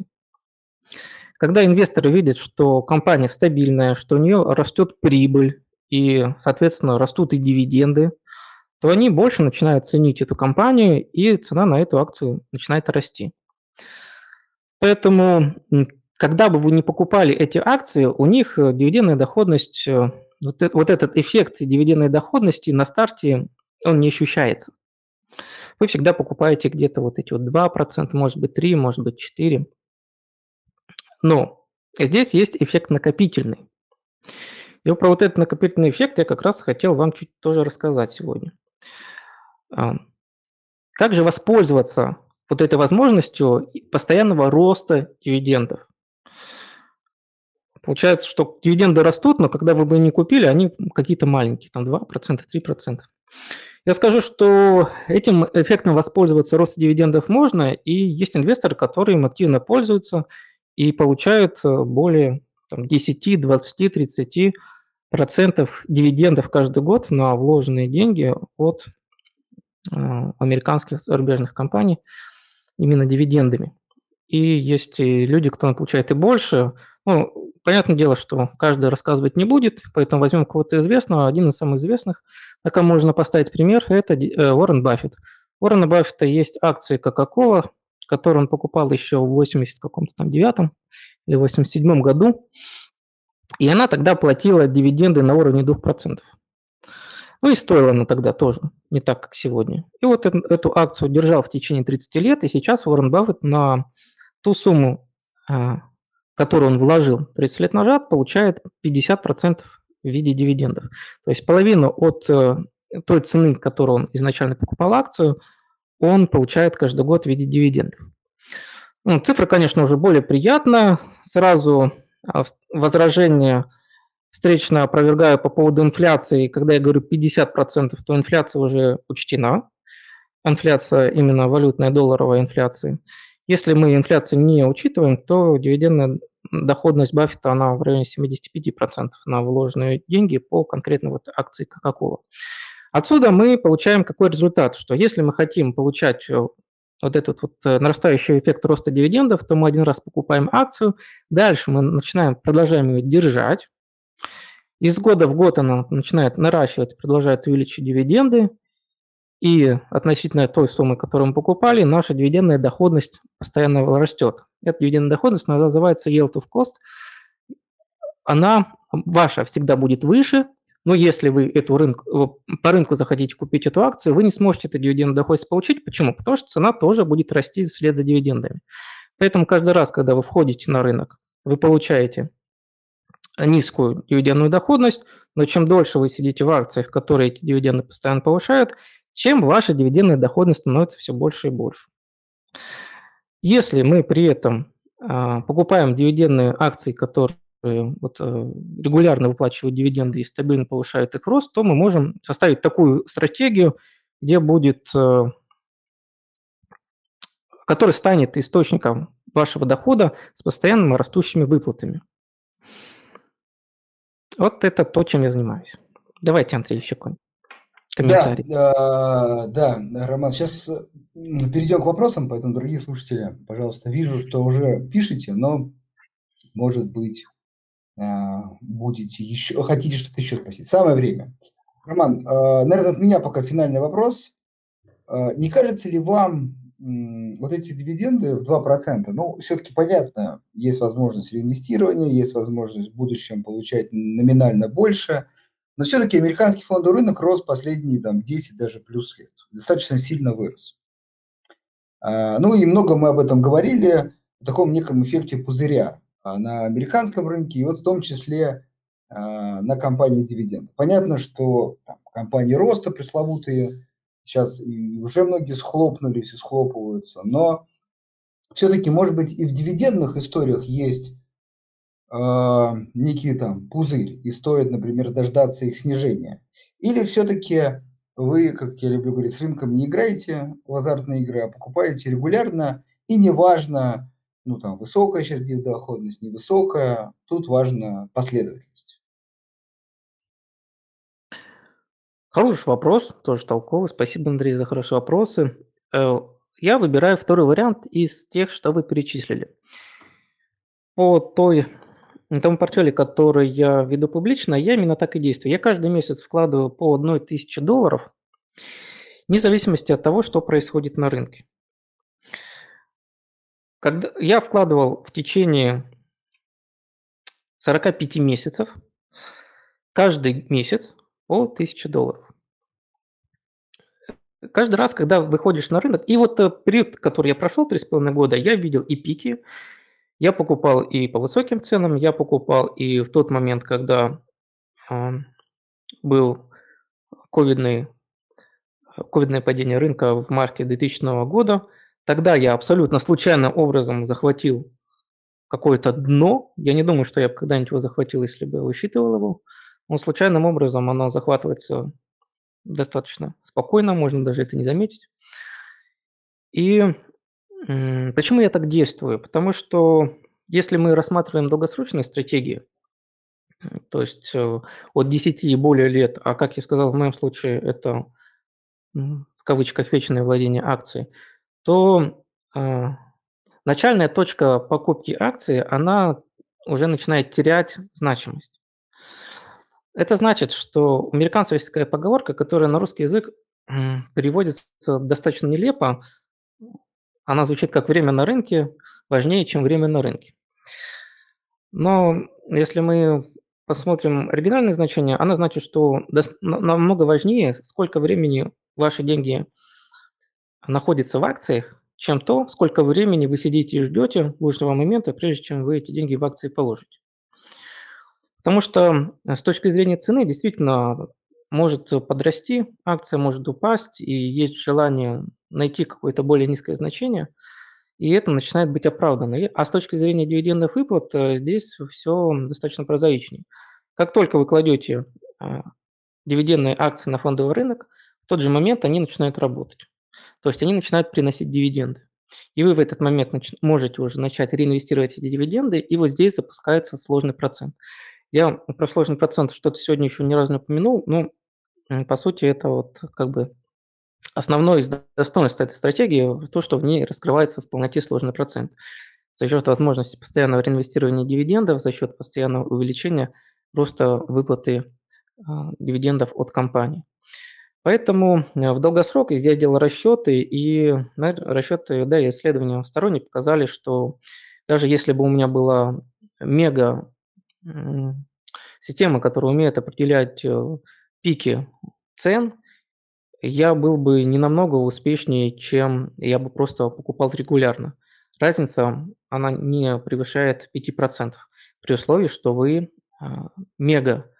Когда инвесторы видят, что компания стабильная, что у нее растет прибыль и, соответственно, растут и дивиденды, то они больше начинают ценить эту компанию, и цена на эту акцию начинает расти. Поэтому, когда бы вы не покупали эти акции, у них э, дивидендная доходность, э, вот, это, вот этот эффект дивидендной доходности на старте, он не ощущается. Вы всегда покупаете где-то вот эти вот 2%, может быть 3, может быть 4. Но здесь есть эффект накопительный. И про вот этот накопительный эффект я как раз хотел вам чуть тоже рассказать сегодня. Как же воспользоваться вот этой возможностью постоянного роста дивидендов? Получается, что дивиденды растут, но когда вы бы не купили, они какие-то маленькие, там 2%, 3%. Я скажу, что этим эффектом воспользоваться роста дивидендов можно, и есть инвесторы, которые им активно пользуются и получают э, более там, 10, 20, 30 процентов дивидендов каждый год на вложенные деньги от Э, американских зарубежных компаний именно дивидендами. И есть и люди, кто получает и больше. Ну, понятное дело, что каждый рассказывать не будет, поэтому возьмем кого-то известного. Один из самых известных, на ком можно поставить пример, это э, Уоррен Баффет. У Уоррена Баффета есть акции Coca-Cola, которые он покупал еще в 80 каком-то там девятом или 87 году, и она тогда платила дивиденды на уровне 2%. Ну и стоила она тогда тоже, не так, как сегодня. И вот эту, акцию держал в течение 30 лет, и сейчас Уоррен Баффет на ту сумму, а, которую он вложил 30 лет назад, получает 50% в виде дивидендов. То есть половину от э, той цены, которую он изначально покупал акцию, он получает каждый год в виде дивидендов. Ну, цифра, конечно, уже более приятная. Сразу возражение – встречно опровергаю по поводу инфляции. Когда я говорю 50%, то инфляция уже учтена. Инфляция именно валютная, долларовая инфляция. Если мы инфляцию не учитываем, то дивидендная доходность Баффета, она в районе 75% на вложенные деньги по конкретно вот акции Coca-Cola. Отсюда мы получаем какой результат, что если мы хотим получать э, вот этот вот э, нарастающий эффект роста дивидендов, то мы один раз покупаем акцию, дальше мы начинаем, продолжаем ее держать, из года в год она начинает наращивать, продолжает увеличивать дивиденды, и относительно той суммы, которую мы покупали, наша дивидендная доходность постоянно растет. Эта дивидендная доходность называется yield of cost. Она ваша всегда будет выше, но если вы эту рынку, по рынку захотите купить эту акцию, вы не сможете эту дивидендную доходность получить. Почему? Потому что цена тоже будет расти вслед за дивидендами. Поэтому каждый раз, когда вы входите на рынок, вы получаете низкую дивидендную доходность, но чем дольше вы сидите в акциях, которые эти дивиденды постоянно повышают, чем ваша дивидендная доходность становится все больше и больше. Если мы при этом а, покупаем дивидендные акции, которые вот, э, регулярно выплачивают дивиденды и стабильно повышают их рост, то мы можем составить такую стратегию, где будет, э, который станет источником вашего дохода с постоянными растущими выплатами. Вот это то, чем я занимаюсь. Давайте, Андрей, еще комментарий. Да, да, Роман, сейчас перейдем к вопросам, поэтому, дорогие слушатели, пожалуйста, вижу, что уже пишете, но, может быть, будете еще, хотите что-то еще спросить. Самое время. Роман, а, наверное, от меня пока финальный вопрос. А, не кажется ли вам вот эти дивиденды в 2%, ну, все-таки понятно, есть возможность реинвестирования, есть возможность в будущем получать номинально больше, но все-таки американский фондовый рынок рос последние там, 10 даже плюс лет, достаточно сильно вырос. Ну и много мы об этом говорили, о таком неком эффекте пузыря на американском рынке, и вот в том числе а, на компании дивидендов. Понятно, что там, компании роста пресловутые, Сейчас уже многие схлопнулись и схлопываются, но все-таки, может быть, и в дивидендных историях есть э, некий там пузырь, и стоит, например, дождаться их снижения. Или все-таки вы, как я люблю говорить, с рынком не играете в азартные игры, а покупаете регулярно, и неважно, ну, там, высокая сейчас доходность, невысокая, тут важна последовательность. Хороший вопрос, тоже толковый. Спасибо, Андрей, за хорошие вопросы. Э, я выбираю второй вариант из тех, что вы перечислили. По той тому портфелю, который я веду публично, я именно так и действую. Я каждый месяц вкладываю по одной тысяче долларов, вне зависимости от того, что происходит на рынке. Когда я вкладывал в течение 45 месяцев, каждый месяц по 1000 долларов. Каждый раз, когда выходишь на рынок, и вот э, период, который я прошел, 3,5 года, я видел и пики, я покупал и по высоким ценам, я покупал и в тот момент, когда э, был ковидный, ковидное падение рынка в марте 2000 года. Тогда я абсолютно случайным образом захватил какое-то дно. Я не думаю, что я бы когда-нибудь его захватил, если бы высчитывал его. Но случайным образом оно захватывается достаточно спокойно, можно даже это не заметить. И почему я так действую? Потому что если мы рассматриваем долгосрочные стратегии, то есть э, от 10 и более лет, а как я сказал, в моем случае это в кавычках вечное владение акцией, то а, начальная точка покупки акции, она уже начинает терять значимость. Это значит, что у американцев есть такая поговорка, которая на русский язык переводится достаточно нелепо. Она звучит как «время на рынке важнее, чем время на рынке». Но если мы посмотрим оригинальное значение, она значит, что намного важнее, сколько времени ваши деньги находятся в акциях, чем то, сколько времени вы сидите и ждете нужного момента, прежде чем вы эти деньги в акции положите. Потому что э, с точки зрения цены действительно может подрасти, акция может упасть, и есть желание найти какое-то более низкое значение, и это начинает быть оправданно. А с точки зрения дивидендных выплат э, здесь все достаточно прозаичнее. Как только вы кладете а, дивидендные акции на фондовый рынок, в тот же момент они начинают работать. То есть они начинают приносить дивиденды. И вы в этот момент можете уже начать реинвестировать эти дивиденды, и вот здесь запускается сложный процент. Я про сложный процент что-то сегодня еще ни разу не упомянул, но по сути это вот как бы основное из достоинств этой стратегии то, что в ней раскрывается в полноте сложный процент. За счет возможности постоянного реинвестирования дивидендов, за счет постоянного увеличения роста выплаты а, дивидендов от компании. Поэтому э, в долгосрок я делал расчеты, и расчеты, да, и исследования сторонние показали, что даже если бы у меня была мега система, которая умеет определять э, пики цен, я был бы не намного успешнее, чем я бы просто покупал регулярно. Разница, она не превышает 5%, при условии, что вы а, мега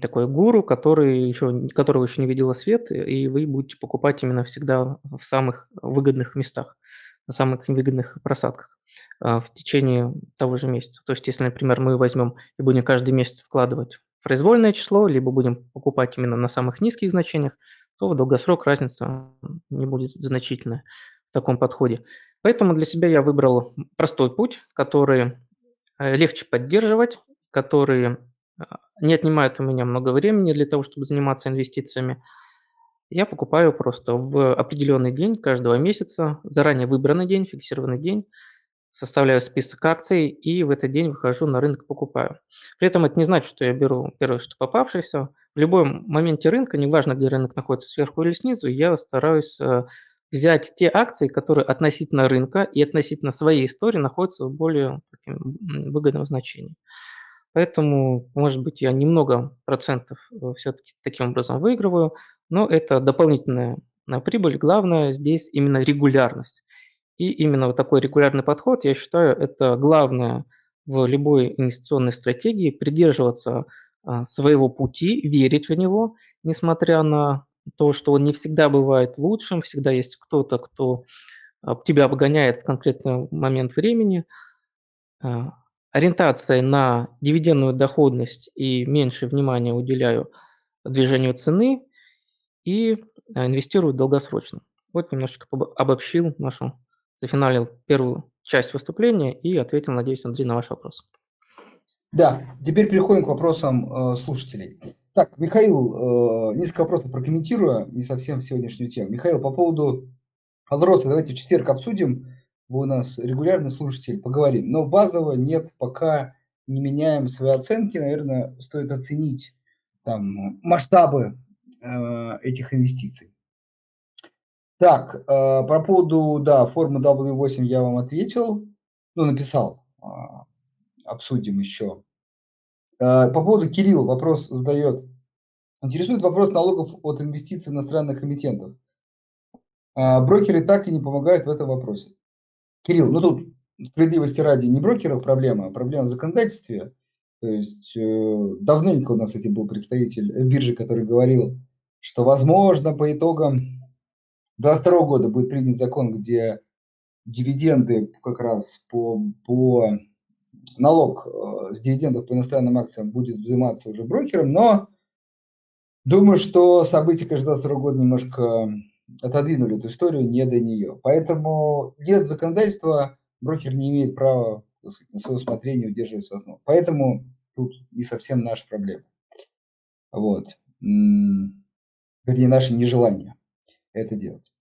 такой гуру, который еще, которого еще не видела свет, и вы будете покупать именно всегда в самых выгодных местах, на самых выгодных просадках. А, в течение того же месяца. То есть, если, например, мы возьмем и будем каждый месяц вкладывать произвольное число, либо будем покупать именно на самых низких значениях, то в долгосрок разница не будет значительная в таком подходе. Поэтому для себя я выбрал простой путь, который э, легче поддерживать, который не отнимает у меня много времени для того, чтобы заниматься инвестициями. Я покупаю просто в определенный день каждого месяца, заранее выбранный день, фиксированный день, составляю список акций и в этот день выхожу на рынок, покупаю. При этом это не значит, что я беру первое, что попавшееся. В любом моменте рынка, неважно, где рынок находится сверху или снизу, я стараюсь э, взять те акции, которые относительно рынка и относительно своей истории находятся в более таким, выгодном значении. Поэтому, может быть, я немного процентов э, все-таки таким образом выигрываю, но это дополнительная прибыль. Главное здесь именно регулярность. И именно вот такой регулярный подход, я считаю, это главное в любой инвестиционной стратегии, придерживаться а, своего пути, верить в него, несмотря на то, что он не всегда бывает лучшим, всегда есть кто-то, кто а, тебя обгоняет в конкретный момент времени. Ориентация на дивидендную доходность и меньше внимания уделяю движению цены и инвестируют долгосрочно. Вот немножечко обобщил нашу, зафиналил первую часть выступления и ответил, надеюсь, Андрей, на ваш вопрос. Да, теперь переходим к вопросам э, слушателей. Так, Михаил, э, несколько вопросов прокомментирую, не совсем сегодняшнюю тему. Михаил, по поводу Алроса давайте в четверг обсудим. Вы у нас регулярный слушатель, поговорим. Но базово нет, пока не меняем свои оценки. Наверное, стоит оценить там, масштабы э, этих инвестиций. Так, э, по поводу, да, формы W8 я вам ответил, ну, написал, э, обсудим еще. Э, по поводу Кирилл вопрос задает. Интересует вопрос налогов от инвестиций иностранных эмитентов. Э, брокеры так и не помогают в этом вопросе. Кирилл, ну тут справедливости ради не брокеров проблема, а проблема в законодательстве. То есть э, давненько у нас, кстати, был представитель биржи, который говорил, что, возможно, по итогам 2022 года будет принят закон, где дивиденды как раз по, по налог э, с дивидендов по иностранным акциям будет взиматься уже брокером, но думаю, что события, конечно, 2022 года немножко отодвинули эту историю не до нее. Поэтому нет законодательства, брокер не имеет права на свое усмотрение удерживать свою основу. Поэтому тут не совсем наша проблема. Вот. Вернее, наше нежелание это делать.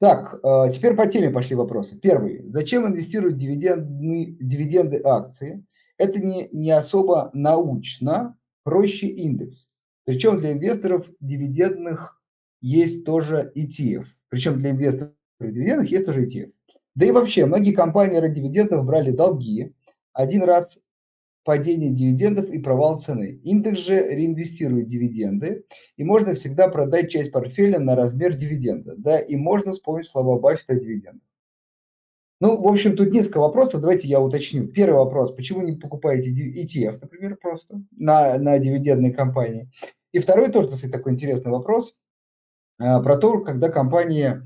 Так, э, теперь по теме пошли вопросы. Первый. Зачем инвестировать дивиденды, дивиденды акции? Это не, не особо научно, проще индекс. Причем для инвесторов дивидендных есть тоже ETF. Причем для инвесторов дивидендных есть тоже ETF. Да и вообще, многие компании ради дивидендов брали долги. Один раз падение дивидендов и провал цены. Индекс же реинвестирует дивиденды, и можно всегда продать часть портфеля на размер дивиденда. Да, и можно вспомнить слова Баффета о дивидендах. Ну, в общем, тут несколько вопросов, давайте я уточню. Первый вопрос, почему не покупаете ETF, например, просто на, на дивидендной компании? И второй тоже, кстати, такой интересный вопрос про то, когда компания,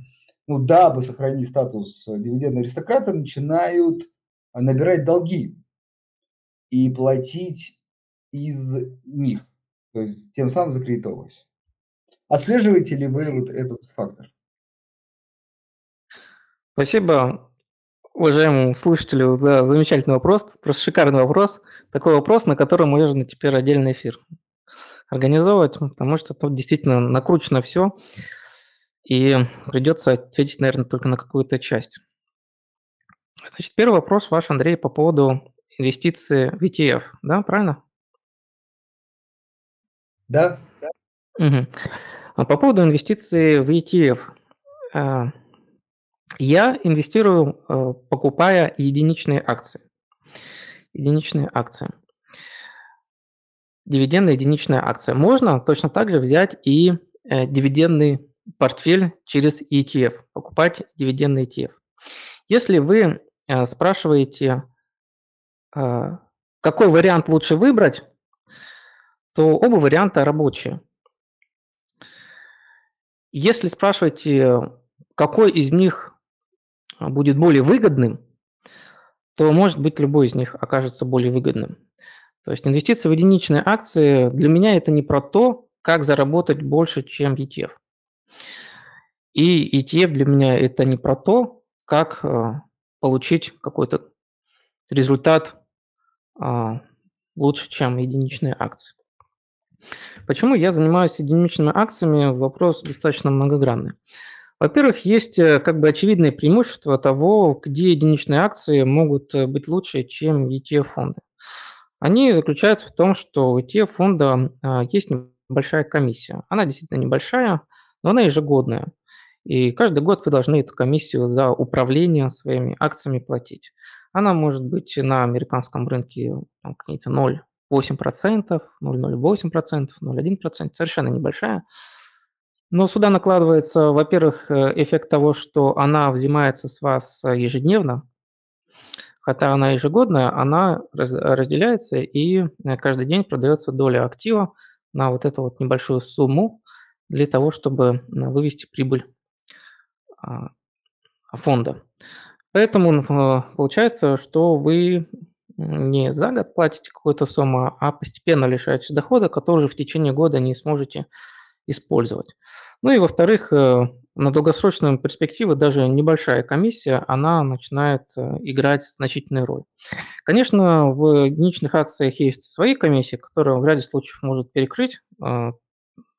ну, дабы сохранить статус дивидендного аристократа, начинают набирать долги и платить из них, то есть тем самым закредитовываясь. Отслеживаете ли вы вот этот фактор? Спасибо уважаемому слушателю за замечательный вопрос, просто шикарный вопрос. Такой вопрос, на котором можно теперь отдельный эфир организовывать, потому что тут действительно накручено все, и придется ответить, наверное, только на какую-то часть. Значит, первый вопрос ваш, Андрей, по поводу инвестиции в ETF, да, правильно? Да. Угу. По поводу инвестиций в ETF. А, я инвестирую, э, покупая единичные акции. Единичные акции. Дивидендная единичная акция. Можно точно так же взять и э, дивидендный портфель через ETF, покупать дивидендный ETF. Если вы э, спрашиваете, а, какой вариант лучше выбрать, то оба варианта рабочие. Если спрашиваете, какой из них будет более выгодным, то, может быть, любой из них окажется более выгодным. То есть инвестиции в единичные акции для меня это не про то, как заработать больше, чем ETF. И ETF для меня это не про то, как а, получить какой-то результат а, лучше, чем единичные акции. Почему я занимаюсь единичными акциями? Вопрос достаточно многогранный. Во-первых, есть э, как бы очевидные преимущества того, где единичные акции могут э, быть лучше, чем ETF-фонды. Они заключаются в том, что у ETF-фонда а, есть небольшая комиссия. Она действительно небольшая, но она ежегодная. И каждый год вы должны эту комиссию за управление своими акциями платить. Она может быть на американском рынке там, какие-то 0,8%, 0,08%, 0,1%, совершенно небольшая. Но сюда накладывается, во-первых, э, эффект того, что она взимается с вас ежедневно, хотя она ежегодная, она разделяется и э, каждый день продается доля актива на вот эту вот небольшую сумму для того, чтобы э, вывести прибыль а, фонда. Поэтому получается, что вы не за год платите какую-то сумму, а постепенно лишаетесь дохода, который в течение года не сможете использовать. Ну и во-вторых, э, на долгосрочную перспективу даже небольшая комиссия, она начинает э, играть значительную роль. Конечно, в единичных акциях есть свои комиссии, которые в ряде случаев может перекрыть э,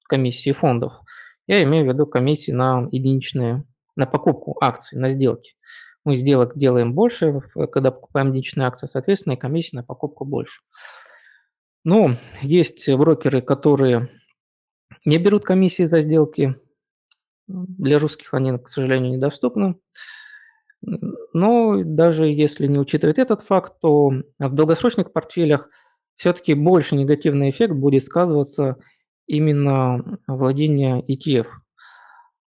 комиссии фондов. Я имею в виду комиссии на единичные, на покупку акций, на сделки. Мы сделок делаем больше, когда покупаем единичные акции, соответственно, и комиссия на покупку больше. Но есть брокеры, которые не берут комиссии за сделки. Для русских они, к сожалению, недоступны. Но даже если не учитывать этот факт, то в долгосрочных портфелях все-таки больше негативный эффект будет сказываться именно владение ETF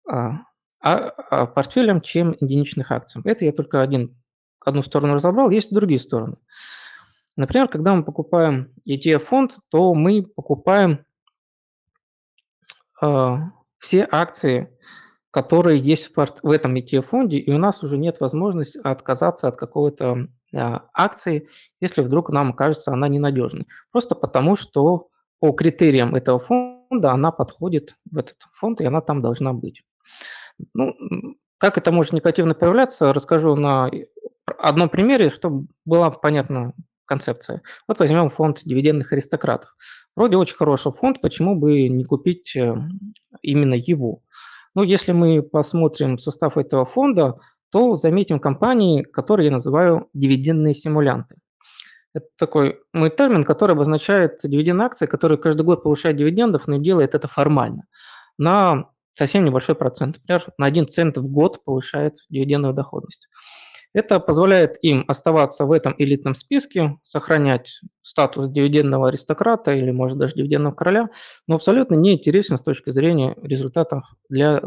а, а, а портфелем, чем единичных акций. Это я только один, одну сторону разобрал, есть и другие стороны. Например, когда мы покупаем ETF-фонд, то мы покупаем э, все акции которые есть в, порт, в этом ETF-фонде, и у нас уже нет возможности отказаться от какой-то а, акции, если вдруг нам кажется она ненадежной. Просто потому, что по критериям этого фонда она подходит в этот фонд, и она там должна быть. Ну, как это может негативно проявляться, расскажу на одном примере, чтобы была понятна концепция. Вот возьмем фонд дивидендных аристократов. Вроде очень хороший фонд, почему бы не купить э, именно его? Но если мы посмотрим состав этого фонда, то заметим компании, которые я называю дивидендные симулянты. Это такой мой термин, который обозначает дивидендные акции, которые каждый год повышают дивидендов, но делает это формально. На совсем небольшой процент. Например, на 1 цент в год повышает дивидендную доходность. Это позволяет им оставаться в этом элитном списке, сохранять статус дивидендного аристократа или, может, даже дивидендного короля, но абсолютно не интересен с точки зрения результатов для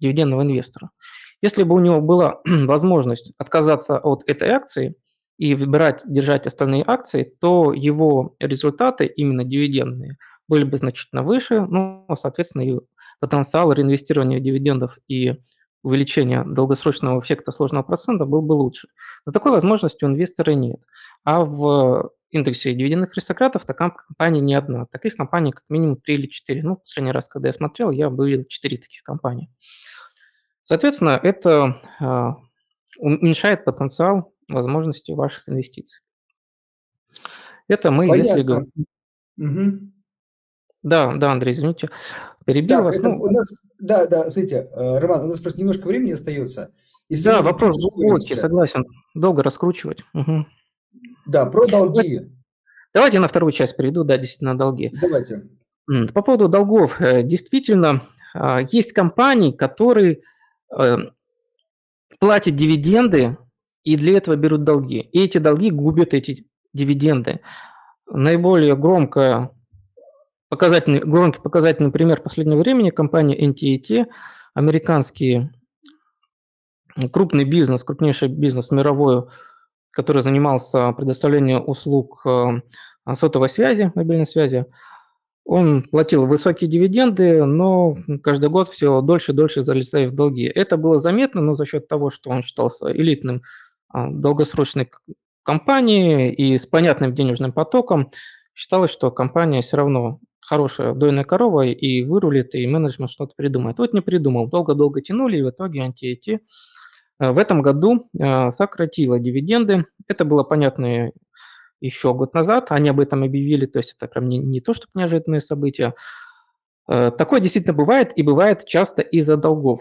дивидендного инвестора. Если бы у него была возможность отказаться от этой акции и выбирать, держать остальные акции, то его результаты, именно дивидендные, были бы значительно выше, ну, соответственно, и потенциал реинвестирования дивидендов и увеличения долгосрочного эффекта сложного процента был бы лучше. Но такой возможности у инвестора нет. А в индексе дивидендных аристократов такая компания не одна. Таких компаний как минимум 3 или 4. Ну, последний раз, когда я смотрел, я выявил 4 таких компании. Соответственно, это э, уменьшает потенциал возможностей ваших инвестиций. Это мы, Понятно. если говорим... Угу. Да, да, Андрей, извините, перебил так, вас. Это ну... у нас, да, да, смотрите, э, Роман, у нас просто немножко времени остается. Если да, вопрос глубокий, согласен. Долго раскручивать. Угу. Да, про долги. Давайте на вторую часть перейду, да, действительно, долги. Давайте. По поводу долгов. Э, действительно, а, есть компании, которые э, платят дивиденды и для этого берут долги. И эти долги губят эти дивиденды. Наиболее громкое показательный, громкий показательный пример последнего времени – компания NTT, американский крупный бизнес, крупнейший бизнес мировой, который занимался предоставлением услуг э, сотовой связи, мобильной связи. Он платил высокие дивиденды, но каждый год все дольше и дольше залезая в долги. Это было заметно, но за счет того, что он считался элитным а, долгосрочной компанией и с понятным денежным потоком, считалось, что компания все равно хорошая дойная корова и вырулит, и менеджмент что-то придумает. Вот не придумал. Долго-долго тянули, и в итоге анти э, в этом году э, сократила дивиденды. Это было понятно еще год назад. Они об этом объявили, то есть это прям не, не то, что неожиданное событие. Э, такое действительно бывает, и бывает часто из-за долгов.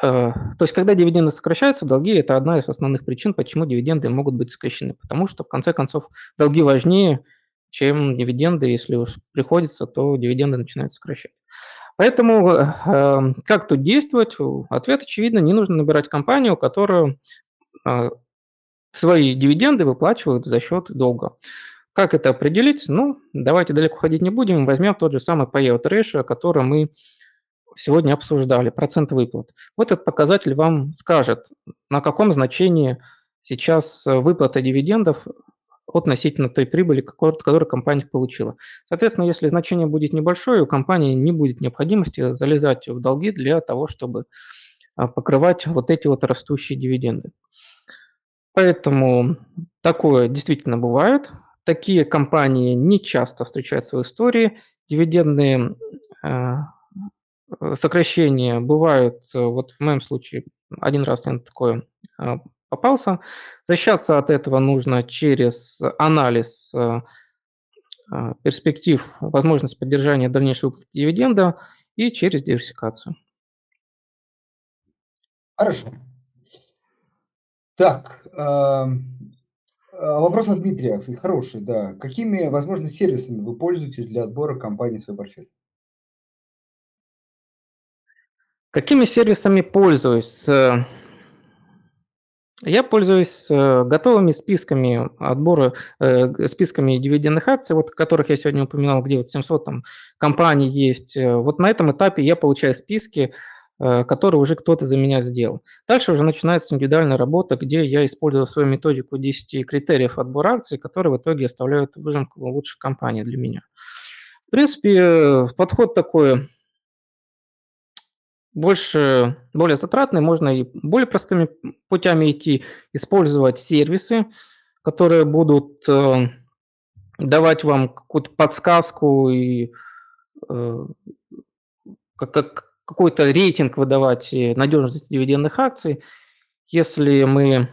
То есть, когда дивиденды сокращаются, долги – это одна из основных причин, почему дивиденды могут быть сокращены. Потому что, в конце концов, долги важнее – чем дивиденды. Если уж приходится, то дивиденды начинают сокращать. Поэтому э, эм, как тут действовать? Ответ очевидно, не нужно набирать компанию, которая э, свои дивиденды выплачивает за счет долга. Как это определить? Ну, давайте далеко ходить не будем. Возьмем тот же самый payout ratio, который мы сегодня обсуждали, процент выплат. Вот этот показатель вам скажет, на каком значении сейчас выплата дивидендов относительно той прибыли, которую компания получила. Соответственно, если значение будет небольшое, у компании не будет необходимости залезать в долги для того, чтобы а, покрывать вот эти вот растущие дивиденды. Поэтому такое действительно бывает. Такие компании не часто встречаются в истории. Дивидендные э, сокращения бывают, э, вот в моем случае один раз я на такое э, попался. Защищаться от этого нужно через анализ перспектив, возможность поддержания дальнейшего выплаты дивиденда и через диверсификацию. Хорошо. Так, а, вопрос от Дмитрия, кстати, хороший, да. Какими, возможно, сервисами вы пользуетесь для отбора компании в свой портфель? Какими сервисами пользуюсь? Э, я пользуюсь э, готовыми списками отбора, э, списками дивидендных акций, вот которых я сегодня упоминал, где вот 700 там компаний есть. Вот на этом этапе я получаю списки, Э, который уже кто-то за меня сделал. Дальше уже начинается индивидуальная работа, где я использую свою методику 10 критериев отбора акций, которые в итоге оставляют выжимку лучшей компании для меня. В принципе, подход такой больше, более затратный, можно и более простыми путями идти, использовать сервисы, которые будут э, давать вам какую-то подсказку и э, как, как, какой-то рейтинг выдавать надежности дивидендных акций. Если мы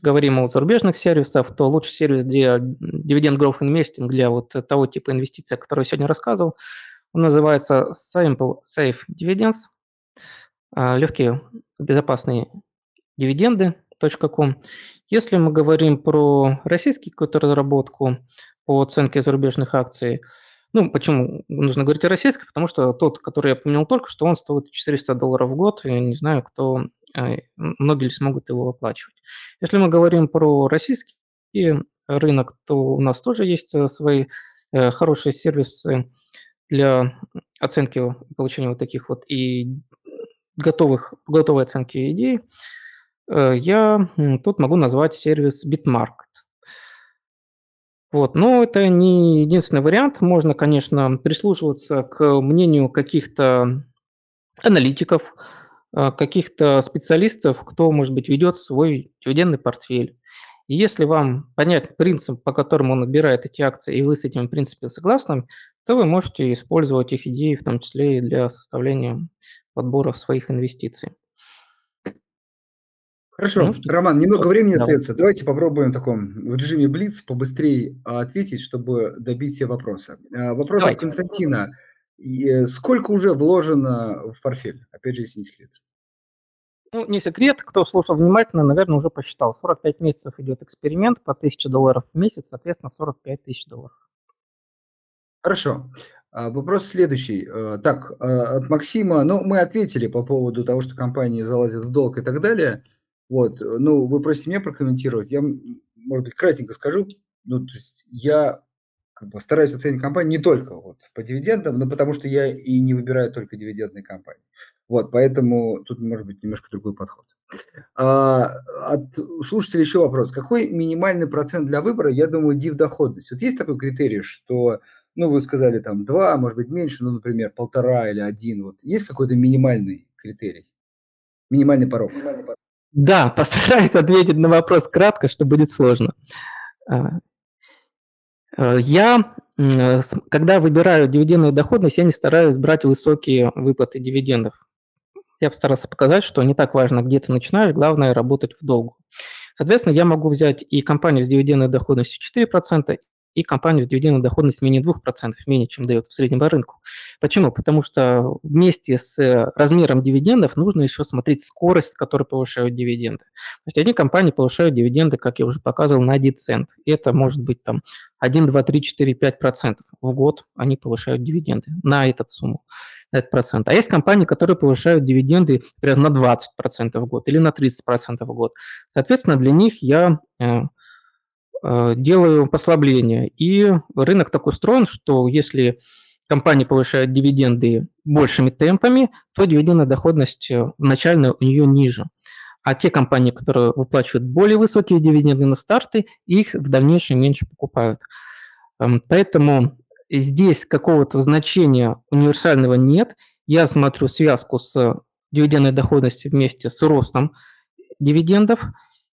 говорим о зарубежных сервисах, то лучший сервис для Dividend Growth Investing, для вот того типа инвестиций, о которых я сегодня рассказывал, он называется Simple Safe Dividends, а, легкие безопасные дивиденды.com. Если мы говорим про российскую какую-то разработку по оценке зарубежных акций, ну, почему нужно говорить о российской? Потому что тот, который я упомянул только что, он стоит 400 долларов в год. Я не знаю, кто, э, многие ли смогут его оплачивать. Если мы говорим про российский рынок, то у нас тоже есть э, свои э, хорошие сервисы для оценки получения вот таких вот и готовых, готовой оценки идей. Я тут могу назвать сервис Bitmarket. Вот. Но это не единственный вариант. Можно, конечно, прислушиваться к мнению каких-то аналитиков, а, каких-то специалистов, кто, может быть, ведет свой дивидендный портфель. И если вам понять принцип, по которому он отбирает эти акции, и вы с этим, в принципе, согласны, то вы можете использовать их идеи, в том числе и для составления подбора своих инвестиций. Хорошо, ну, Роман, немного времени да. остается. Давайте попробуем в таком в режиме Блиц побыстрее ответить, чтобы добить все вопросы. А, вопрос от Константина. Э, сколько уже вложено в портфель? Опять же, если не секрет. Ну, не секрет, кто слушал внимательно, наверное, уже посчитал. 45 месяцев идет эксперимент по 1000 долларов в месяц, соответственно, 45 тысяч долларов. Хорошо. А, вопрос следующий. Э, так, а, от Максима, ну, мы ответили по поводу того, что компании залазят в долг и так далее. Вот, э, ну, вы просите меня прокомментировать, я, может быть, кратенько скажу, ну, то есть я как бы стараюсь оценить компанию не только вот по дивидендам, но потому что я и не выбираю только дивидендные компании. Вот, поэтому тут может быть немножко другой подход. А, от слушателя еще вопрос. Какой минимальный процент для выбора, я думаю, див-доходность? Вот есть такой критерий, что, ну, вы сказали там 2, может быть, меньше, ну, например, полтора или один. Вот есть какой-то минимальный критерий? Минимальный порог? Минимальный порог. Да, постараюсь ответить на вопрос кратко, что будет сложно. А, э, я, когда выбираю дивидендную доходность, я не стараюсь брать высокие выплаты дивидендов. Я постарался показать, что не так важно, где ты начинаешь, главное работать в долгу. Соответственно, я могу взять и компанию с дивидендной доходностью 4%, и компанию с дивидендной доходностью менее 2%, менее, чем дает в среднем по рынку. Почему? Потому что вместе с э, размером дивидендов нужно еще смотреть скорость, с которой повышают дивиденды. То есть одни компании повышают дивиденды, как я уже показывал, на 1 цент. Это может быть там 1, 2, 3, 4, 5 процентов в год они повышают дивиденды на эту сумму этот процент. А есть компании, которые повышают дивиденды примерно на 20% в год или на 30% в год. Соответственно, для них я Э, делаю послабление. И рынок так устроен, что если компания повышает дивиденды большими темпами, то дивидендная доходность э, начальная у нее ниже. А те компании, которые выплачивают более высокие дивиденды на старты, их в дальнейшем меньше покупают. Эм, поэтому здесь какого-то значения универсального нет. Я смотрю связку с дивидендной доходностью вместе с ростом дивидендов –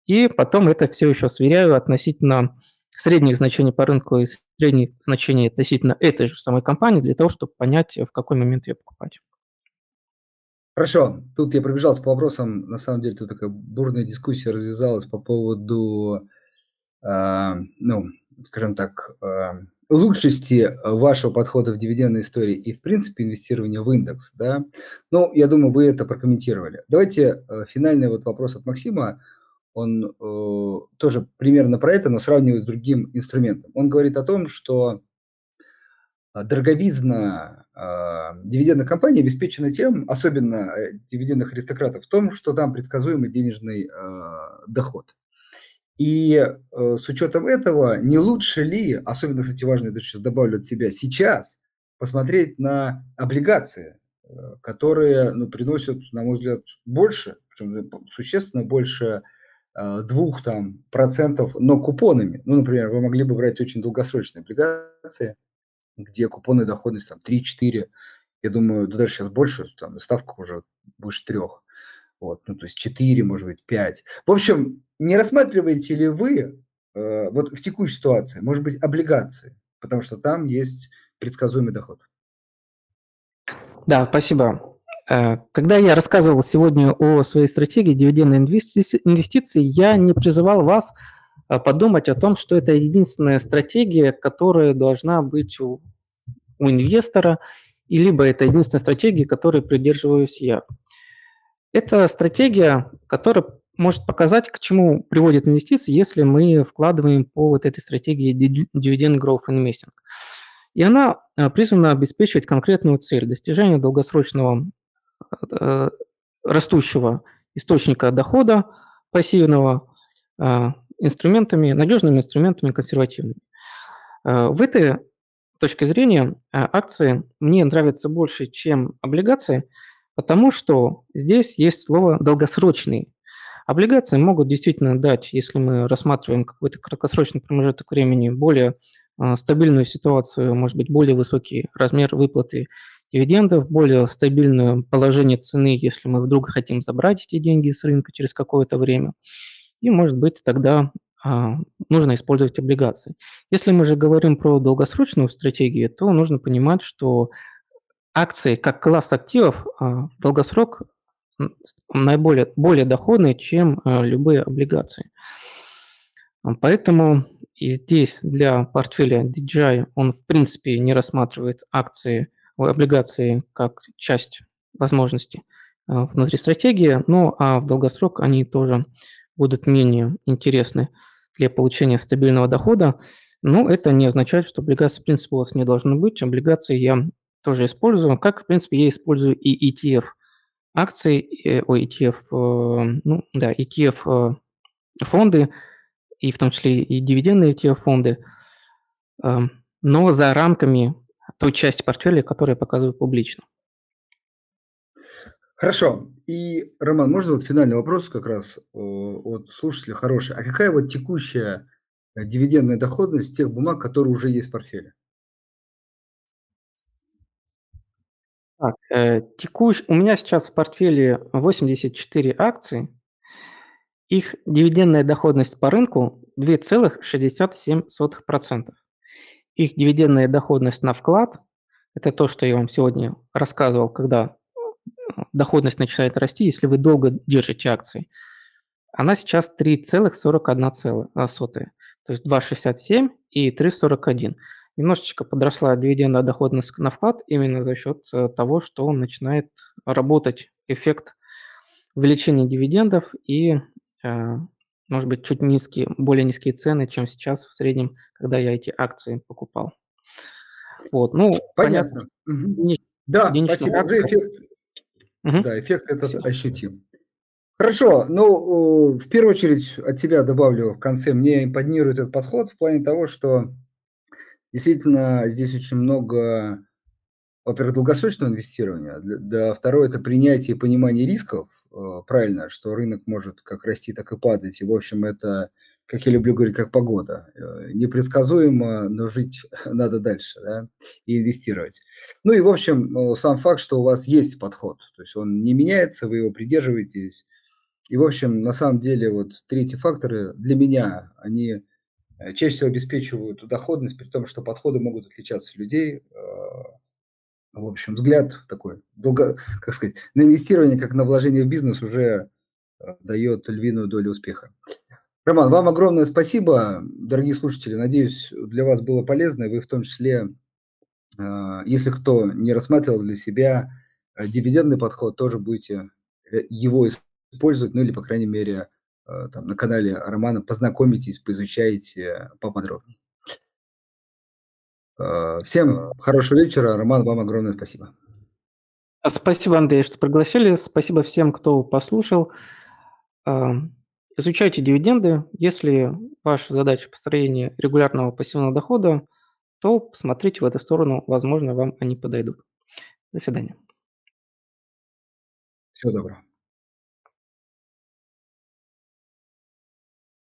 и потом это все еще сверяю относительно средних значений по рынку и средних значений относительно этой же самой компании для того, чтобы понять, в какой момент ее покупать. Хорошо, тут я пробежался по вопросам, на самом деле тут такая бурная дискуссия развязалась по поводу, э, ну, скажем так, э, лучшести вашего подхода в дивидендной истории и, в принципе, инвестирования в индекс, да. Ну, я думаю, вы это прокомментировали. Давайте э, финальный вот вопрос от Максима он э, тоже примерно про это, но сравнивает с другим инструментом. Он говорит о том, что а, дороговизна э, дивидендной компании обеспечена тем, особенно э, дивидендных аристократов, в том, что там предсказуемый денежный э, доход. И э, с учетом этого, не лучше ли, особенно, кстати, важно, это сейчас добавлю от себя, сейчас посмотреть на облигации, э, которые ну, приносят, на мой взгляд, больше, причем существенно больше Э, двух там процентов, но купонами. Ну, например, вы могли бы брать очень долгосрочные облигации, где купонная доходность там 3-4, я думаю, да даже сейчас больше, там ставка уже больше трех. Вот, ну, то есть 4, может быть, 5. В общем, не рассматриваете ли вы э, вот в текущей ситуации, может быть, облигации, потому что там есть предсказуемый доход? Да, спасибо. Э, когда я рассказывал сегодня о своей стратегии дивидендной инвестиции, я не призывал вас э, подумать о том, что это единственная стратегия, которая должна быть у, у инвестора, и либо это единственная стратегия, которой придерживаюсь я. Это стратегия, которая может показать, к чему приводит инвестиции, если мы вкладываем по вот этой стратегии Dividend Growth Investing. И она э, призвана обеспечивать конкретную цель – достижение долгосрочного растущего источника дохода пассивного э, инструментами, надежными инструментами консервативными. Э, в этой точке зрения акции мне нравятся больше, чем облигации, потому что здесь есть слово «долгосрочные». Облигации могут действительно дать, если мы рассматриваем какой-то краткосрочный промежуток времени, более стабильную ситуацию, может быть, более высокий размер выплаты дивидендов, более стабильное положение цены, если мы вдруг хотим забрать эти деньги с рынка через какое-то время. И, может быть, тогда а, нужно использовать облигации. Если мы же говорим про долгосрочную стратегию, то нужно понимать, что акции как класс активов а, в долгосрок наиболее более доходные, чем а, любые облигации. Поэтому и здесь для портфеля DJI он в принципе не рассматривает акции облигации как часть возможности а, внутри стратегии, ну а в долгосрок они тоже будут менее интересны для получения стабильного дохода. Но это не означает, что облигации в принципе у вас не должны быть. Облигации я тоже использую, как в принципе я использую и ETF акции, э, ой, ETF, э, ну да, ETF э, фонды, и в том числе и дивидендные ETF фонды, но за рамками той части портфеля, которую я показываю публично. Хорошо. И, Роман, можно вот финальный вопрос как раз от слушателя хороший. А какая вот текущая э, дивидендная доходность тех бумаг, которые уже есть в портфеле? Так, э, текущ... У меня сейчас в портфеле 84 акции. Их дивидендная доходность по рынку 2,67%. Их дивидендная доходность на вклад – это то, что я вам сегодня рассказывал, когда э, доходность начинает расти, если вы долго держите акции. Она сейчас 3,41, то есть 2,67 и 3,41. Немножечко подросла дивидендная доходность на вклад именно за счет э, того, что он начинает работать эффект увеличения дивидендов и э, может быть, чуть низкие, более низкие цены, чем сейчас в среднем, когда я эти акции покупал. Вот, ну, понятно. понятно. Угу. Да, спасибо. Акции. эффект, угу. да, эффект этот Все. ощутим. Хорошо, ну, в первую очередь от себя добавлю в конце, мне импонирует этот подход в плане того, что действительно здесь очень много, во-первых, долгосрочного инвестирования, да, второе – это принятие и понимание рисков, Э, правильно, что рынок может как расти, так и падать. И, в общем, это, как я люблю говорить, как погода. Э, непредсказуемо, но жить надо дальше да, и инвестировать. Ну и, в общем, э, сам факт, что у вас есть подход. То есть он не меняется, вы его придерживаетесь. И, в общем, на самом деле, вот 3 эти фактора для меня, они, э, чаще всего обеспечивают доходность, при том, что подходы могут отличаться у людей. В общем, взгляд такой долго как сказать, на инвестирование, как на вложение в бизнес уже, а, дает львиную долю успеха. Роман, вам огромное спасибо. Дорогие слушатели, надеюсь, для вас было полезно, и вы в том числе, а, если кто не рассматривал для себя, а, дивидендный подход, тоже будете, э, его использовать, ну или, по крайней мере, там на канале Романа познакомитесь, поизучайте поподробнее. А, всем хорошего вечера. Роман, вам огромное спасибо. Спасибо, Андрей, что пригласили. Спасибо всем, кто послушал. Ам, изучайте дивиденды. Если ваша задача построение регулярного пассивного дохода, то посмотрите в эту сторону, возможно, вам они подойдут. До свидания. Всего доброго.